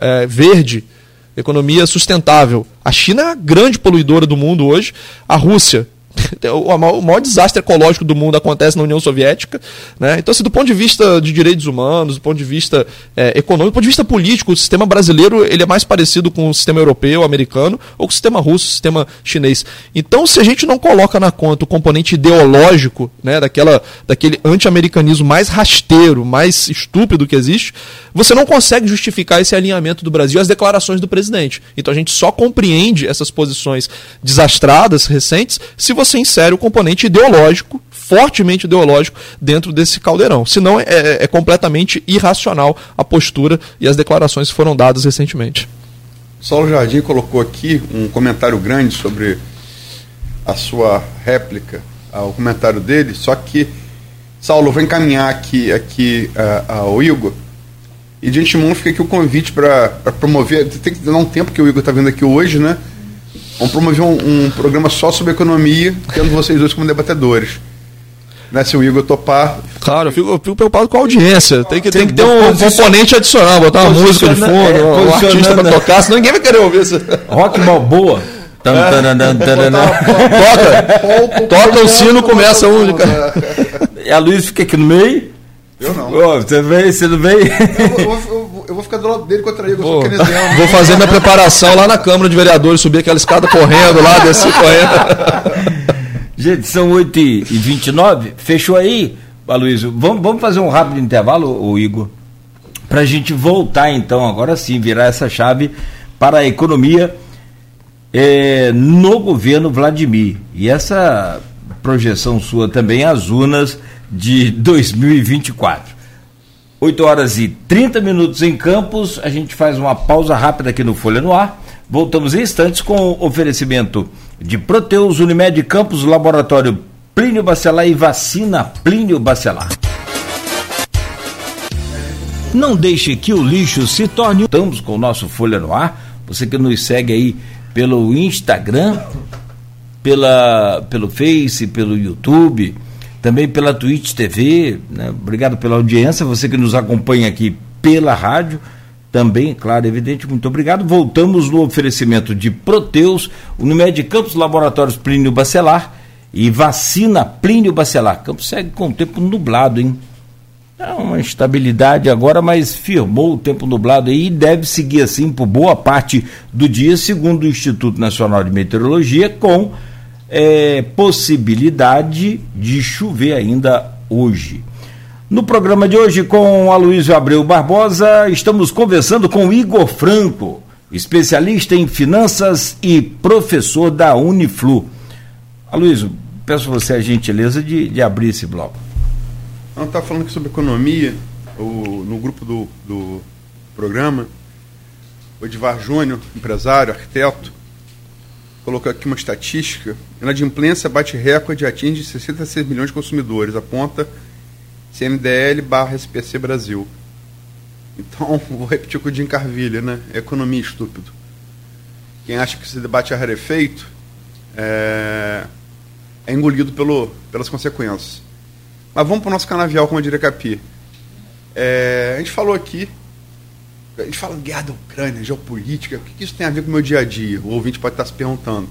é, verde economia sustentável. A China é a grande poluidora do mundo hoje. A Rússia o maior desastre ecológico do mundo acontece na União Soviética. Né? Então, assim, do ponto de vista de direitos humanos, do ponto de vista é, econômico, do ponto de vista político, o sistema brasileiro ele é mais parecido com o sistema europeu, americano, ou com o sistema russo, o sistema chinês. Então, se a gente não coloca na conta o componente ideológico né, daquela, daquele anti-americanismo mais rasteiro, mais estúpido que existe, você não consegue justificar esse alinhamento do Brasil às declarações do presidente. Então, a gente só compreende essas posições desastradas, recentes, se você insere o componente ideológico, fortemente ideológico, dentro desse caldeirão. Senão é, é, é completamente irracional a postura e as declarações que foram dadas recentemente. Saulo Jardim colocou aqui um comentário grande sobre a sua réplica ao comentário dele, só que, Saulo, vou encaminhar aqui, aqui uh, ao Igor. E de antemão fica aqui o convite para promover. Tem que dar um tempo que o Igor está vindo aqui hoje, né? Vamos promover um, um, programa só sobre economia, tendo vocês dois como debatedores. Né, se o Igor topar. Claro, eu fico, eu fico preocupado com a audiência. Tem que, tem, tem que ter um componente adicional, botar uma música de fundo, é, um artista para tocar, senão ninguém vai querer ouvir isso. Rock boa. Toca, toca o sino, começa um. E a Luiz fica aqui no meio. Eu não. Oh, você vem, você não vem? Eu, eu, eu, eu, vou ficar do lado dele contra ele, eu sou keynesiano. Vou fazer minha preparação lá na Câmara de Vereadores, subir aquela escada correndo lá, descer correndo. Gente, são 8h29, fechou aí, Aloysio? Vamos, vamos fazer um rápido intervalo, o Igor? Para a gente voltar então, agora sim, virar essa chave para a economia é, no governo Vladimir. E essa projeção sua também, as urnas de 2024. 8 horas e 30 minutos em Campos, a gente faz uma pausa rápida aqui no Folha no Ar. Voltamos em instantes com oferecimento de Proteus, Unimed Campos, Laboratório Plínio Bacelar e Vacina Plínio Bacelar. Não deixe que o lixo se torne. Estamos com o nosso Folha no Ar. Você que nos segue aí pelo Instagram, pela, pelo Face, pelo YouTube também pela Twitch TV. Né? Obrigado pela audiência, você que nos acompanha aqui pela rádio. Também, claro, evidente, muito obrigado. Voltamos no oferecimento de Proteus, Unimed Campos Laboratórios Plínio Bacelar e vacina Plínio Bacelar. Campos segue com o tempo nublado, hein? É uma instabilidade agora, mas firmou o tempo nublado e deve seguir assim por boa parte do dia, segundo o Instituto Nacional de Meteorologia, com é, possibilidade de chover ainda hoje. No programa de hoje, com Aloysio Abreu Barbosa, estamos conversando com Igor Franco, especialista em finanças e professor da Uniflu. Aloysio, peço você a gentileza de, de abrir esse bloco. Não está falando aqui sobre economia, o, no grupo do, do programa, o Edivar Júnior, empresário, arquiteto, colocou aqui uma estatística. Inadimplência bate recorde e atinge 66 milhões de consumidores, aponta CMDL barra SPC Brasil. Então, vou repetir o que o Jim Carvilha, né? Economia estúpido. Quem acha que esse debate é rarefeito é, é engolido pelo, pelas consequências. Mas vamos para o nosso canavial, como eu diria Capi. É, a gente falou aqui a gente fala guerra da Ucrânia, geopolítica, o que isso tem a ver com o meu dia a dia? O ouvinte pode estar se perguntando.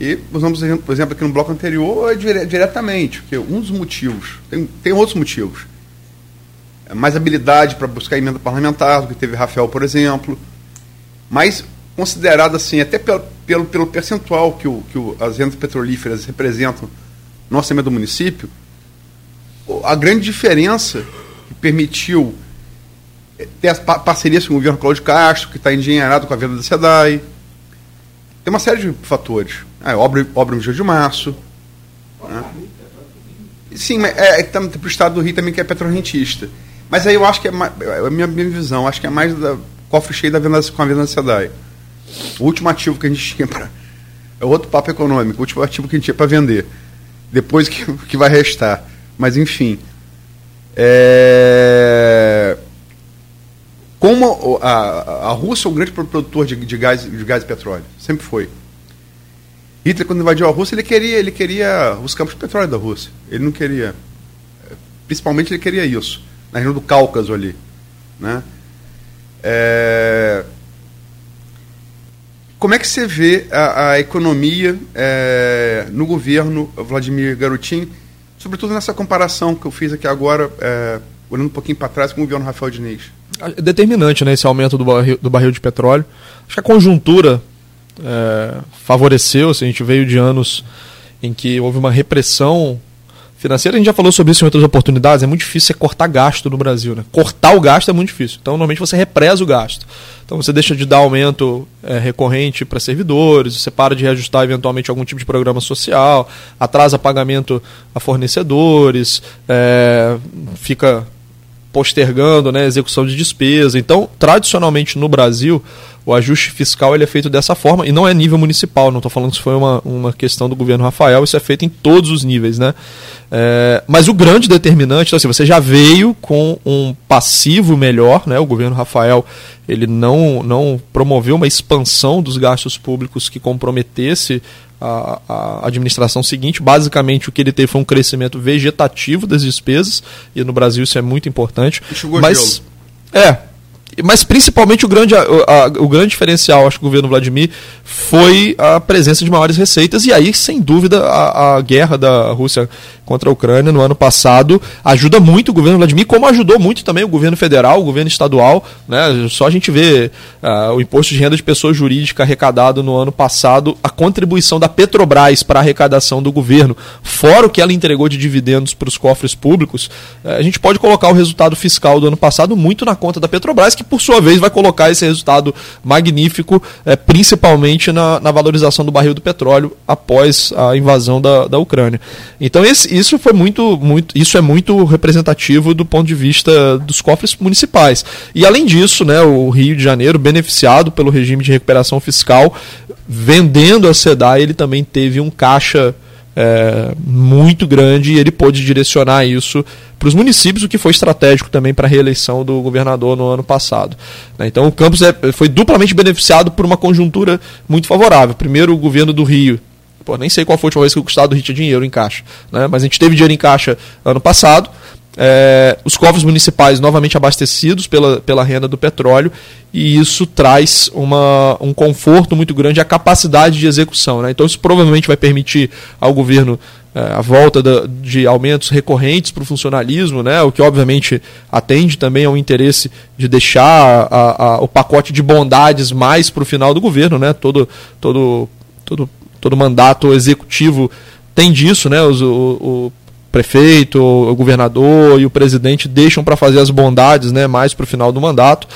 E usamos, por exemplo, aqui no bloco anterior, é dire diretamente, porque um dos motivos, tem, tem outros motivos. É mais habilidade para buscar emenda parlamentar, do que teve Rafael, por exemplo. Mas considerado assim, até pelo, pelo, pelo percentual que, o, que o, as rendas petrolíferas representam no orçamento do município, a grande diferença que permitiu tem as parcerias com o governo Cláudio Castro, que está engenheirado com a venda da SEDAI. Tem uma série de fatores. É, obra, obra no Rio de Março. Né? Sim, mas é, é para o estado do Rio também que é petrorrentista. Mas aí eu acho que é, é a minha, minha visão, acho que é mais da cofre cheio da venda, com a venda da SEDAI. O último ativo que a gente tinha para. É outro papo econômico, o último ativo que a gente tinha para vender. Depois que, que vai restar. Mas enfim. É como a, a Rússia é um grande produtor de, de, gás, de gás e petróleo, sempre foi. Hitler, quando invadiu a Rússia, ele queria, ele queria os campos de petróleo da Rússia. Ele não queria. Principalmente ele queria isso, na região do Cáucaso ali. Né? É... Como é que você vê a, a economia é, no governo Vladimir Garotin, sobretudo nessa comparação que eu fiz aqui agora, é, olhando um pouquinho para trás com o governo Rafael Diniz? É determinante né, esse aumento do barril, do barril de petróleo. Acho que a conjuntura é, favoreceu, assim, a gente veio de anos em que houve uma repressão financeira, a gente já falou sobre isso em outras oportunidades, é muito difícil você cortar gasto no Brasil. Né? Cortar o gasto é muito difícil. Então, normalmente você represa o gasto. Então, você deixa de dar aumento é, recorrente para servidores, você para de reajustar eventualmente algum tipo de programa social, atrasa pagamento a fornecedores, é, fica postergando né, execução de despesa. Então, tradicionalmente no Brasil, o ajuste fiscal ele é feito dessa forma, e não é nível municipal, não estou falando que isso foi uma, uma questão do governo Rafael, isso é feito em todos os níveis, né? É, mas o grande determinante, então, assim, você já veio com um passivo melhor, né? O governo Rafael ele não, não promoveu uma expansão dos gastos públicos que comprometesse a, a, administração seguinte. Basicamente, o que ele teve foi um crescimento vegetativo das despesas, e no Brasil isso é muito importante. Enxugou mas. É, mas principalmente o grande, a, a, o grande diferencial, acho que o governo Vladimir, foi a presença de maiores receitas, e aí, sem dúvida, a, a guerra da Rússia contra a Ucrânia no ano passado ajuda muito o governo Vladimir, como ajudou muito também o governo federal, o governo estadual. Né? Só a gente vê uh, o imposto de renda de pessoa jurídica arrecadado no ano passado, a contribuição da Petrobras para a arrecadação do governo, fora o que ela entregou de dividendos para os cofres públicos, uh, a gente pode colocar o resultado fiscal do ano passado muito na conta da Petrobras, que por sua vez vai colocar esse resultado magnífico, uh, principalmente na, na, valorização do barril do petróleo após a invasão da, da Ucrânia. Então esse, isso foi muito, muito, isso é muito representativo do ponto de vista dos cofres municipais. E além disso, né, o Rio de Janeiro, beneficiado pelo regime de recuperação fiscal, vendendo a SEDAI, ele também teve um caixa é, muito grande e ele pôde direcionar isso para os municípios, o que foi estratégico também para a reeleição do governador no ano passado. Né. Então o campus é, foi duplamente beneficiado por uma conjuntura muito favorável. Primeiro, o governo do Rio Pô, nem sei qual foi a última vez que o Estado tinha dinheiro em caixa. Né? Mas a gente teve dinheiro em caixa ano passado. É, os cofres municipais novamente abastecidos pela, pela renda do petróleo e isso traz uma, um conforto muito grande a capacidade de execução. Né? Então isso provavelmente vai permitir ao governo é, a volta da, de aumentos recorrentes para o funcionalismo, né? o que obviamente atende também ao interesse de deixar a, a, o pacote de bondades mais para o final do governo. Né? Todo, todo, todo todo mandato executivo tem disso, né? O, o prefeito, o governador e o presidente deixam para fazer as bondades, né, mais para o final do mandato.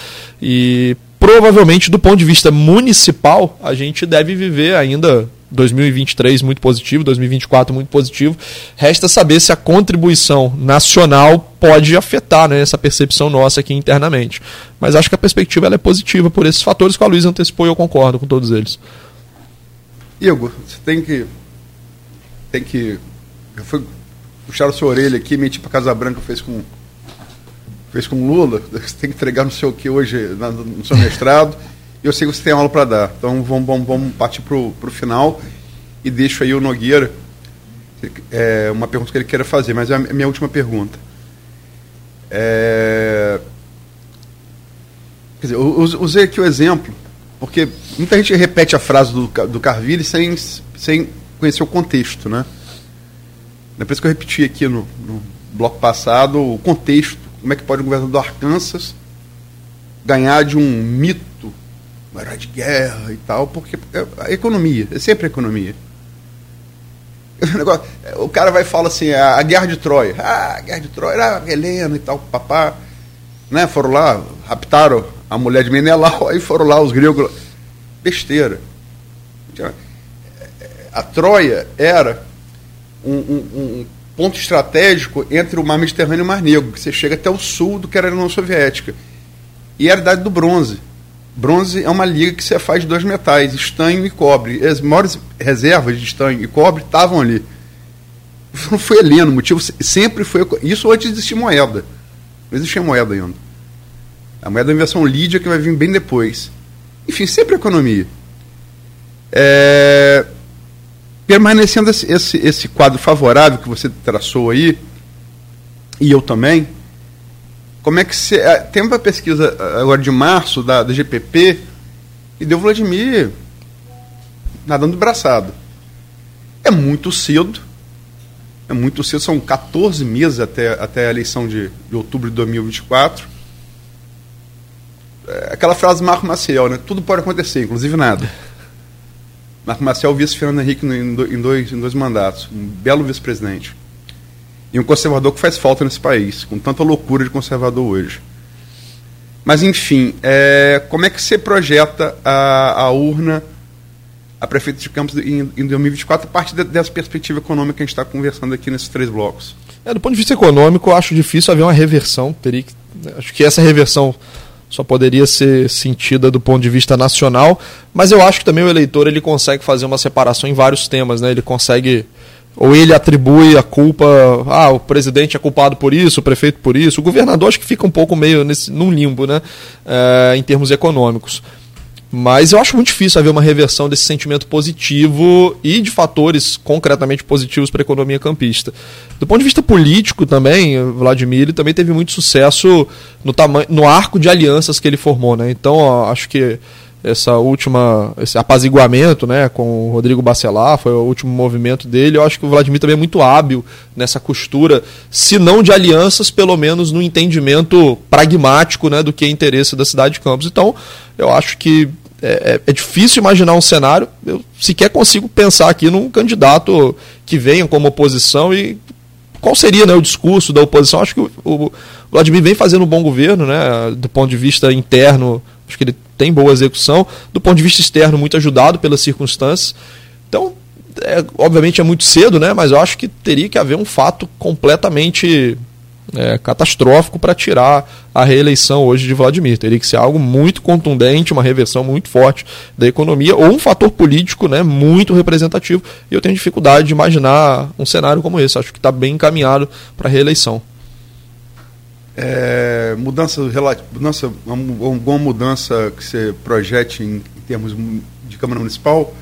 E provavelmente, do ponto de vista municipal, a gente deve viver ainda 2023 muito positivo, 2024 muito positivo. Resta saber se a contribuição nacional pode afetar né, essa percepção nossa aqui internamente. Mas acho que a perspectiva é positiva por esses fatores que a Luiz antecipou e eu concordo com todos eles. Igor, você tem que. Tem que. Eu fui puxar a sua orelha aqui, mentir para Casa Branca fez com. Fez com Lula. Você tem que entregar não sei o que hoje no seu mestrado. e eu sei que você tem aula para dar. Então vamos, vamos, vamos partir para o final. E deixo aí o Nogueira. É, uma pergunta que ele queira fazer, mas é a minha última pergunta. É, dizer, eu usei aqui o exemplo porque muita gente repete a frase do, do Carville sem, sem conhecer o contexto, né? É por isso que eu repeti aqui no, no bloco passado o contexto. Como é que pode o governador do Arkansas ganhar de um mito, uma era de guerra e tal, porque é a economia, é sempre a economia. O cara vai e fala assim, a, a guerra de Troia. Ah, a guerra de Troia, era Helena e tal, papá. Né, foram lá, raptaram a mulher de Menelau, aí foram lá os gregos. Besteira. A Troia era um, um, um ponto estratégico entre o mar Mediterrâneo e o Mar Negro, que você chega até o sul do que era a União Soviética. E era a idade do bronze. Bronze é uma liga que você faz de dois metais, estanho e cobre. As maiores reservas de estanho e cobre estavam ali. Não foi heleno, motivo sempre foi. Isso antes de existir moeda. Não existia moeda ainda. A moeda da inversão Lídia que vai vir bem depois. Enfim, sempre economia. É, permanecendo esse, esse, esse quadro favorável que você traçou aí, e eu também, como é que você. É, tem uma pesquisa agora de março da, da GPP e deu Vladimir nadando braçado. É muito cedo. É muito cedo, são 14 meses até, até a eleição de, de outubro de 2024 é, aquela frase do Marco Maciel, né? Tudo pode acontecer, inclusive nada. Marco Maciel vice Fernando Henrique em dois, em dois mandatos, um belo vice-presidente. E um conservador que faz falta nesse país, com tanta loucura de conservador hoje. Mas, enfim, é, como é que você projeta a, a urna, a prefeita de Campos em, em 2024, a partir dessa perspectiva econômica que a gente está conversando aqui nesses três blocos? É, do ponto de vista econômico, eu acho difícil haver uma reversão. Teria que, acho que essa reversão só poderia ser sentida do ponto de vista nacional, mas eu acho que também o eleitor ele consegue fazer uma separação em vários temas, né? Ele consegue ou ele atribui a culpa, ah, o presidente é culpado por isso, o prefeito por isso, o governador acho que fica um pouco meio nesse, num limbo, né, é, em termos econômicos. Mas eu acho muito difícil haver uma reversão desse sentimento positivo e de fatores concretamente positivos para a economia campista. Do ponto de vista político também, Vladimir também teve muito sucesso no, tamanho, no arco de alianças que ele formou. Né? Então, ó, acho que essa última esse apaziguamento né, com o Rodrigo Bacelar, foi o último movimento dele. Eu acho que o Vladimir também é muito hábil nessa costura, se não de alianças, pelo menos no entendimento pragmático né, do que é interesse da cidade de Campos. Então, eu acho que é, é, é, difícil imaginar um cenário. Eu sequer consigo pensar aqui num candidato que venha como oposição e qual seria né, o discurso da oposição. Acho que o, o Vladimir vem fazendo um bom governo, né, do ponto de vista interno. Acho que ele tem boa execução. Do ponto de vista externo, muito ajudado pelas circunstâncias. Então, é, obviamente é muito cedo, né, mas eu acho que teria que haver um fato completamente é, catastrófico para tirar a reeleição hoje de Vladimir. Teria que ser algo muito contundente, uma reversão muito forte da economia ou um fator político né, muito representativo. E eu tenho dificuldade de imaginar um cenário como esse. Acho que está bem encaminhado para a reeleição. É, mudança, mudança, alguma mudança que você projete em, em termos de Câmara Municipal?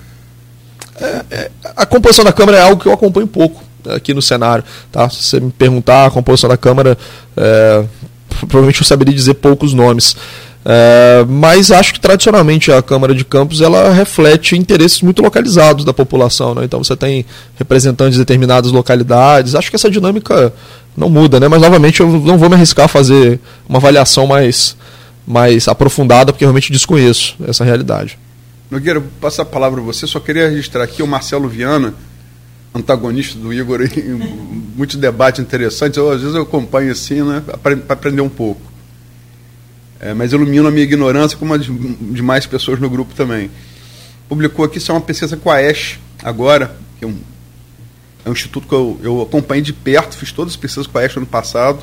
É, é, a composição da Câmara é algo que eu acompanho pouco aqui no cenário. Tá? Se você me perguntar a composição da Câmara, é, provavelmente eu saberia dizer poucos nomes. É, mas acho que tradicionalmente a Câmara de Campos ela reflete interesses muito localizados da população. Né? Então você tem representantes de determinadas localidades. Acho que essa dinâmica não muda, né? mas novamente eu não vou me arriscar a fazer uma avaliação mais, mais aprofundada, porque realmente desconheço essa realidade. Nogueira, vou passar a palavra a você. Só queria registrar aqui o Marcelo Viana antagonista do Igor em muitos debates interessantes. Eu, às vezes eu acompanho assim, né, para aprender um pouco. É, mas ilumino a minha ignorância, como as demais pessoas no grupo também. Publicou aqui, isso é uma pesquisa com a ESH, agora, que é um, é um instituto que eu, eu acompanhei de perto, fiz todas as pesquisas com a ESH ano passado.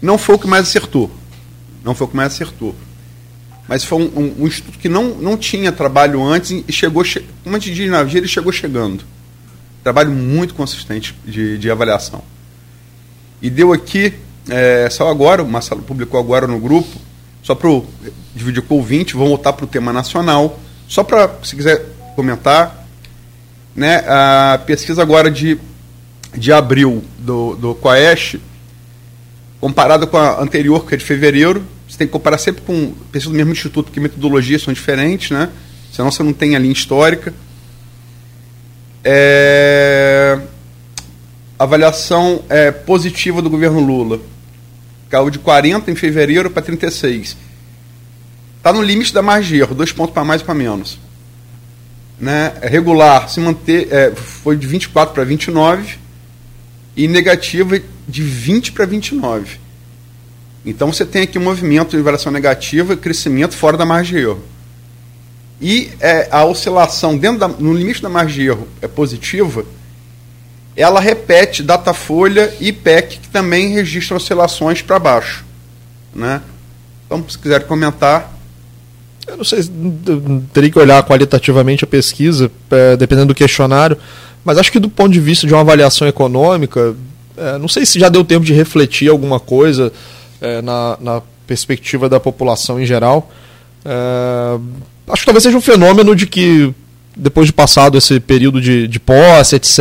Não foi o que mais acertou. Não foi o que mais acertou. Mas foi um, um, um instituto que não, não tinha trabalho antes e chegou, como a gente diz na ele chegou chegando trabalho muito consistente de, de avaliação. E deu aqui, é, só agora, o Marcelo publicou agora no grupo, só para dividir com o ouvinte, vamos voltar para o tema nacional, só para, se quiser comentar, né, a pesquisa agora de, de abril do, do Coash, comparada com a anterior, que é de fevereiro, você tem que comparar sempre com pesquisa do mesmo instituto, porque metodologias são diferentes, né? Senão você não tem a linha histórica. É, avaliação é, positiva do governo Lula. Caiu de 40 em fevereiro para 36. Está no limite da margem de erro, dois pontos para mais e para menos. Né? É regular se manter, é, foi de 24 para 29 e negativa de 20 para 29. Então você tem aqui um movimento de variação negativa crescimento fora da margem de erro e é, a oscilação dentro da, no limite da margem de erro é positiva, ela repete Datafolha e PEC, que também registram oscilações para baixo. Né? Então, se quiser comentar. Eu não sei, teria que olhar qualitativamente a pesquisa, é, dependendo do questionário, mas acho que do ponto de vista de uma avaliação econômica, é, não sei se já deu tempo de refletir alguma coisa é, na, na perspectiva da população em geral. É, acho que talvez seja um fenômeno de que depois de passado esse período de, de posse, etc.,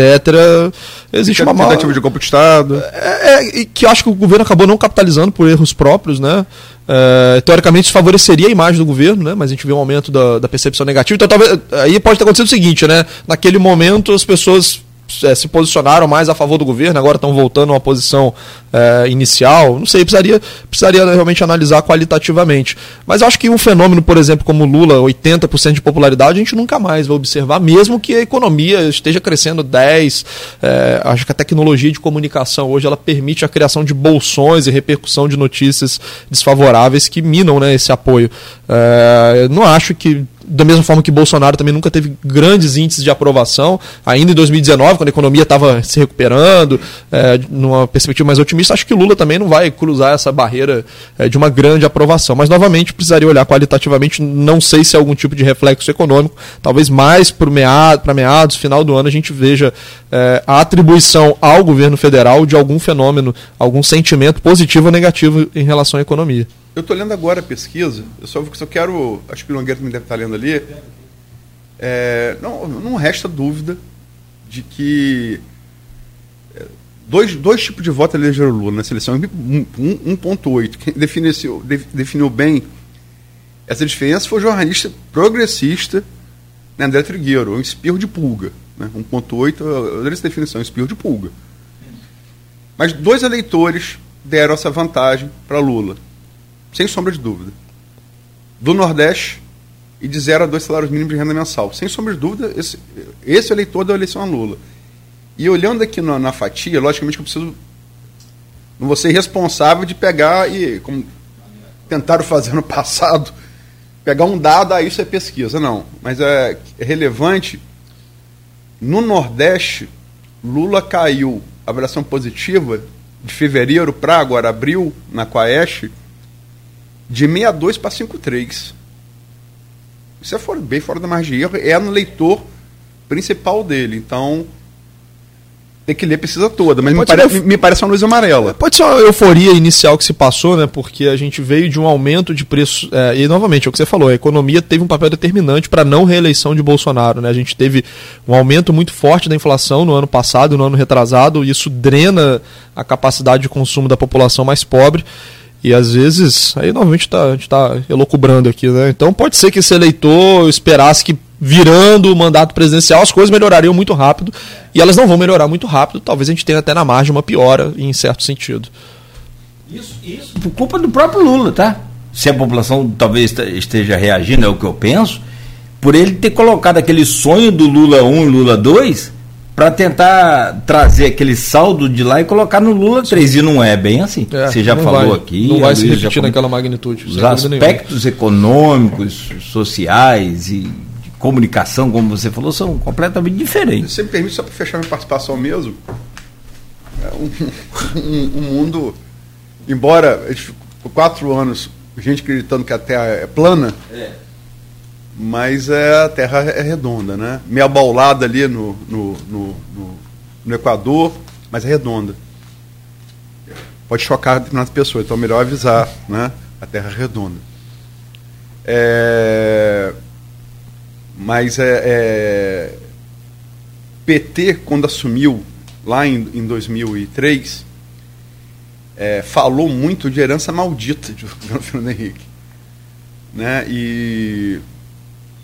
existe uma tentativa de golpe de Estado. É, é, que acho que o governo acabou não capitalizando por erros próprios, né? É, teoricamente isso favoreceria a imagem do governo, né? Mas a gente vê um aumento da, da percepção negativa. Então talvez aí pode ter acontecido o seguinte, né? Naquele momento as pessoas é, se posicionaram mais a favor do governo, agora estão voltando a uma posição é, inicial. Não sei, precisaria, precisaria realmente analisar qualitativamente. Mas acho que um fenômeno, por exemplo, como Lula, 80% de popularidade, a gente nunca mais vai observar, mesmo que a economia esteja crescendo 10%. É, acho que a tecnologia de comunicação hoje ela permite a criação de bolsões e repercussão de notícias desfavoráveis que minam né, esse apoio. É, não acho que da mesma forma que Bolsonaro também nunca teve grandes índices de aprovação, ainda em 2019, quando a economia estava se recuperando, é, numa perspectiva mais otimista, acho que Lula também não vai cruzar essa barreira é, de uma grande aprovação. Mas, novamente, precisaria olhar qualitativamente, não sei se é algum tipo de reflexo econômico, talvez mais para meado, meados, final do ano, a gente veja é, a atribuição ao governo federal de algum fenômeno, algum sentimento positivo ou negativo em relação à economia. Eu estou lendo agora a pesquisa, eu só, só quero. Acho que o Nogueira também deve estar lendo ali. É, não, não resta dúvida de que é, dois, dois tipos de voto elegeram Lula na seleção. 1,8. Quem definiu, definiu bem essa diferença foi o jornalista progressista né, André Trigueiro, um espirro de pulga. Né, 1,8, eu essa definição, um espirro de pulga. Mas dois eleitores deram essa vantagem para Lula sem sombra de dúvida. Do Nordeste e de 0 a 2 salários mínimos de renda mensal. Sem sombra de dúvida, esse, esse eleitor deu eleição a Lula. E olhando aqui na, na fatia, logicamente que eu preciso. Não vou ser responsável de pegar e, como tentaram fazer no passado, pegar um dado, ah, isso é pesquisa. Não. Mas é, é relevante. No Nordeste, Lula caiu avaliação positiva de fevereiro para agora abril, na Quaest, de 62 para 53. Isso é fora, bem fora da margem de erro. É no leitor principal dele. Então, tem que ler precisa toda, mas me, pare, me, me, parece uma luz amarela. Pode ser uma euforia inicial que se passou, né? Porque a gente veio de um aumento de preço. É, e novamente, é o que você falou, a economia teve um papel determinante para a não reeleição de Bolsonaro. Né? A gente teve um aumento muito forte da inflação no ano passado, no ano retrasado, e isso drena a capacidade de consumo da população mais pobre. E às vezes, aí novamente tá, a gente está elocubrando aqui, né? Então pode ser que esse eleitor esperasse que virando o mandato presidencial as coisas melhorariam muito rápido e elas não vão melhorar muito rápido. Talvez a gente tenha até na margem uma piora em certo sentido. Isso, isso por culpa do próprio Lula, tá? Se a população talvez esteja reagindo, é o que eu penso, por ele ter colocado aquele sonho do Lula 1 e Lula 2 para tentar trazer aquele saldo de lá e colocar no Lula 3. E não é bem assim. É, Você já falou vai, aqui. Não vai se repetir já... naquela magnitude. Os aspectos econômicos, sociais e de comunicação, como você falou, são completamente diferentes. Você me permite, só para fechar minha participação mesmo, é um, um, um mundo. Embora por quatro anos, gente acreditando que a Terra é plana. É mas é, a Terra é redonda, né? Meio abaulada ali no, no, no, no, no Equador, mas é redonda. Pode chocar determinadas pessoas, então é melhor avisar, né? A Terra é redonda. É, mas é, é, PT, quando assumiu lá em, em 2003, é, falou muito de herança maldita de Fernando Henrique. Né? E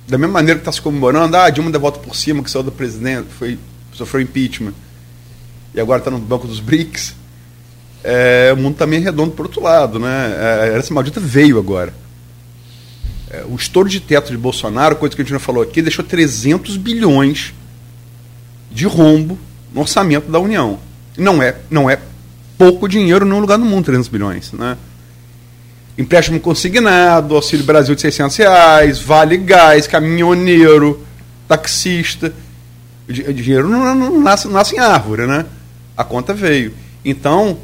da mesma maneira que está se comemorando, ah, Dilma deu volta por cima, que saiu do presidente, foi, sofreu impeachment, e agora está no banco dos BRICS, é, o mundo também é redondo por outro lado, né? É, essa maldita veio agora. É, o estouro de teto de Bolsonaro, coisa que a gente já falou aqui, deixou 300 bilhões de rombo no orçamento da União. Não é, não é pouco dinheiro num lugar no mundo, 300 bilhões, né? Empréstimo consignado, Auxílio Brasil de 600 reais, Vale Gás, caminhoneiro, taxista. O dinheiro não, não, nasce, não nasce em árvore, né? A conta veio. Então,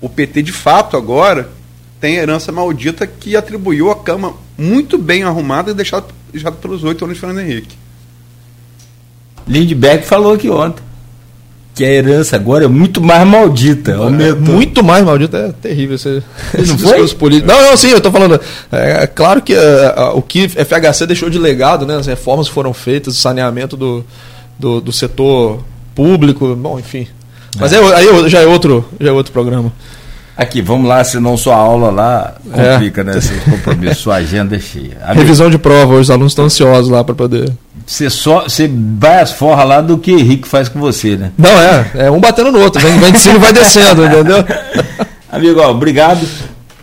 o PT, de fato, agora tem herança maldita que atribuiu a cama muito bem arrumada e deixada, deixada pelos oito anos de Fernando Henrique. Lindbergh falou aqui ontem que a herança agora é muito mais maldita. É, muito mais maldita, é terrível. Você, não foi? Políticos. Não, não, sim, eu estou falando. É, é, claro que é, o que FHC deixou de legado, né, as reformas foram feitas, o saneamento do, do, do setor público, bom, enfim. Mas é. aí já é, outro, já é outro programa. Aqui, vamos lá, senão sua aula lá complica, né? Seu compromisso, sua agenda é cheia. Revisão de prova, os alunos estão ansiosos lá para poder. Você só você vai as forras lá do que Henrique faz com você, né? Não, é, é um batendo no outro, vem, vem de cima e vai descendo, entendeu? Amigo, ó, obrigado.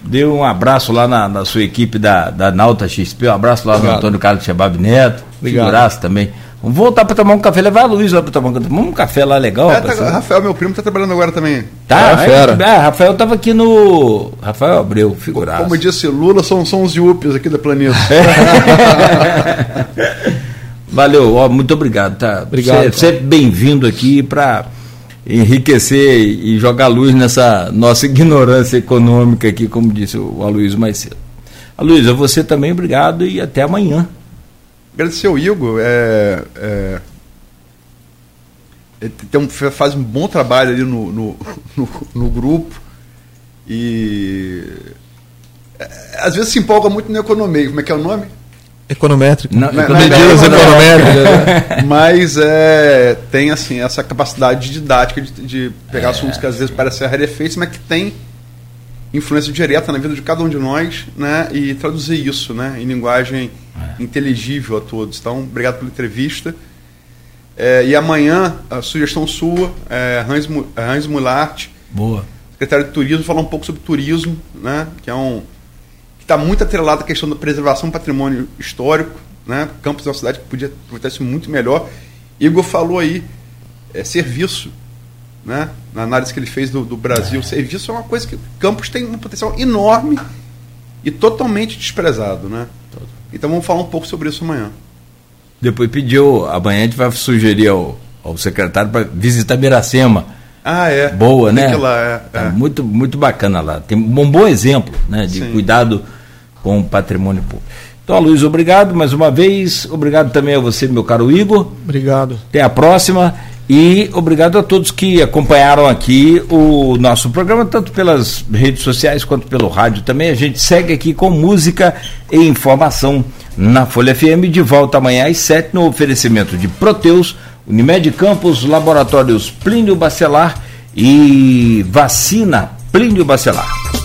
Dê um abraço lá na, na, sua equipe da, da Nauta XP, um abraço lá obrigado. no Antônio Carlos Chebab Neto, figuraço também. Vamos voltar para tomar um café, levar a Luiz lá para tomar um café lá legal. É, tá, Rafael, meu primo, tá trabalhando agora também. Tá, é, fera. É, Rafael tava aqui no. Rafael Abreu, figurado. Como disse Lula, são, são os Yuppies aqui da planeta. Valeu, ó, muito obrigado, tá? Obrigado. Você, sempre bem-vindo aqui para enriquecer e jogar luz nessa nossa ignorância econômica aqui, como disse o Aloysio mais cedo. Aloysio, você também, obrigado e até amanhã. Agradecer ao Igor. É, é, ele tem um, faz um bom trabalho ali no, no, no, no grupo. E é, às vezes se empolga muito no economia. Como é que é o nome? Econométrico. Não, não, medidas econométricas. Mas é, tem assim essa capacidade didática de, de pegar é. assuntos que às vezes parecem rarefeitos, mas que tem influência direta na vida de cada um de nós, né? E traduzir isso, né? Em linguagem é. inteligível a todos. Então, obrigado pela entrevista. É, e amanhã, a sugestão sua, é, Hans, Hans Mulart, Boa. secretário de Turismo, falar um pouco sobre turismo, né? Que é um que está muito atrelado à questão da preservação do patrimônio histórico, né? Campos é uma cidade que podia aproveitar isso muito melhor. Igor falou aí, é, serviço né? na análise que ele fez do, do Brasil, é. serviço é uma coisa que Campos tem um potencial enorme e totalmente desprezado. Né? Então vamos falar um pouco sobre isso amanhã. Depois pediu, amanhã a gente vai sugerir ao, ao secretário para visitar Miracema. Ah, é. Boa, Tem né? Lá, é, tá é. Muito, muito bacana lá. Tem um bom exemplo né, de Sim. cuidado com o patrimônio público. Então, Luiz, obrigado mais uma vez. Obrigado também a você, meu caro Igor. Obrigado. Até a próxima. E obrigado a todos que acompanharam aqui o nosso programa, tanto pelas redes sociais quanto pelo rádio também. A gente segue aqui com música e informação na Folha FM. De volta amanhã às 7 no oferecimento de Proteus, Unimed Campos, Laboratórios Plínio Bacelar e Vacina Plínio Bacelar.